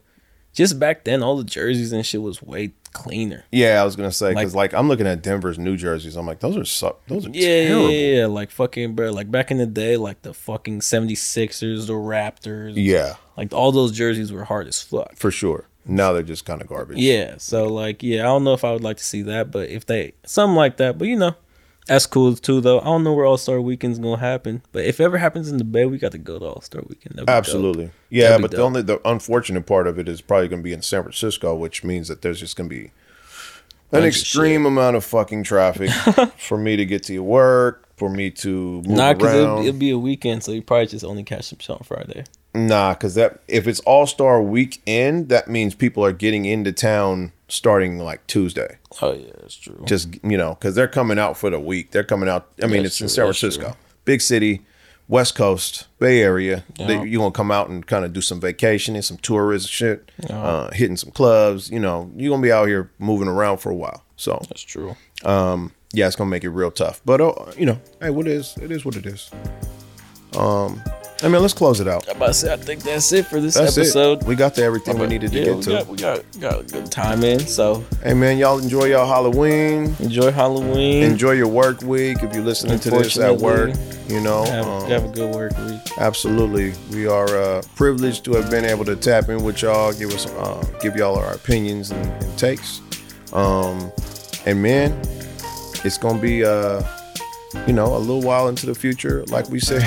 just back then, all the jerseys and shit was way cleaner. Yeah, I was gonna say because Like- like, I'm looking at Denver's New Jerseys. I'm like, those are suck. those are Yeah, yeah, terrible. yeah, yeah, like fucking bro, like back in the day, like the fucking 76ers, the Raptors, Yeah, like all those jerseys were hard as fuck. for sure. Now they're just kind of garbage. Yeah, so like, yeah, I don't know if I would like to see that, but if they something like that, but you know, that's cool too. Though I don't know where All Star Weekend's gonna happen, but if it ever happens in the Bay, we got to go to All Star Weekend. Be dope. Absolutely. Yeah, That'd but the only the unfortunate part of it is probably going to be in San Francisco, which means that there's just going to be an extreme amount of fucking traffic for me to get to work, for me to move Nah, because it'll, it'll be a weekend, so you probably just only catch some shit on Friday. Nah, because that if it's All Star Weekend, that means people are getting into town starting like Tuesday. Oh yeah, that's true. Just you know, because they're coming out for the week. They're coming out. I mean, That's it's in San Francisco, true. big city, West Coast, Bay Area. Yeah. They, you gonna come out and kind of do some vacationing, some tourist shit, Yeah. uh, hitting some clubs. You know, you're gonna be out here moving around for a while. So That's true. um, yeah, it's gonna make it real tough. But uh, you know, hey, what is it is what it is. Um, I mean, let's close it out. I'm about to say, I think that's it for this That's episode. it. We got to everything we needed to yeah, get we to. Got, we got got a good time in. So Hey man, y'all enjoy y'all Halloween. enjoy Halloween. Enjoy your work week. If you're listening to this at work, you know, have, um, have a good work week. absolutely. We are uh, privileged to have been able to tap in with y'all, give us, uh, give y'all our opinions and, and takes. Um, and man, it's gonna be, uh, you know, a little while into the future, like we said.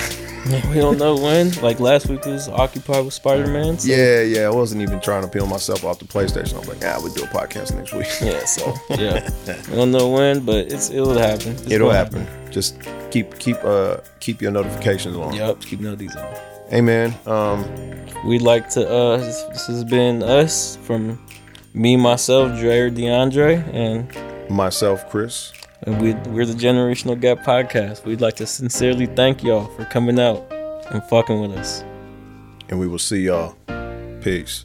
we don't know when. Like last week was occupied with Spider Man. So, yeah, yeah. I wasn't even trying to peel myself off the PlayStation. I was like, yeah, we'll do a podcast next week. yeah. So yeah, we don't know when, but it's it'll happen. It's It'll gonna happen. Just keep keep uh keep your notifications on. Yep. Keep notice on. Hey man, um, We'd like to. uh This, this has been us from me, myself, Dre, DeAndre, and myself, Chris. And we, we're the Generational Gap Podcast. We'd like to sincerely thank y'all for coming out and fucking with us. and we will see y'all. Peace.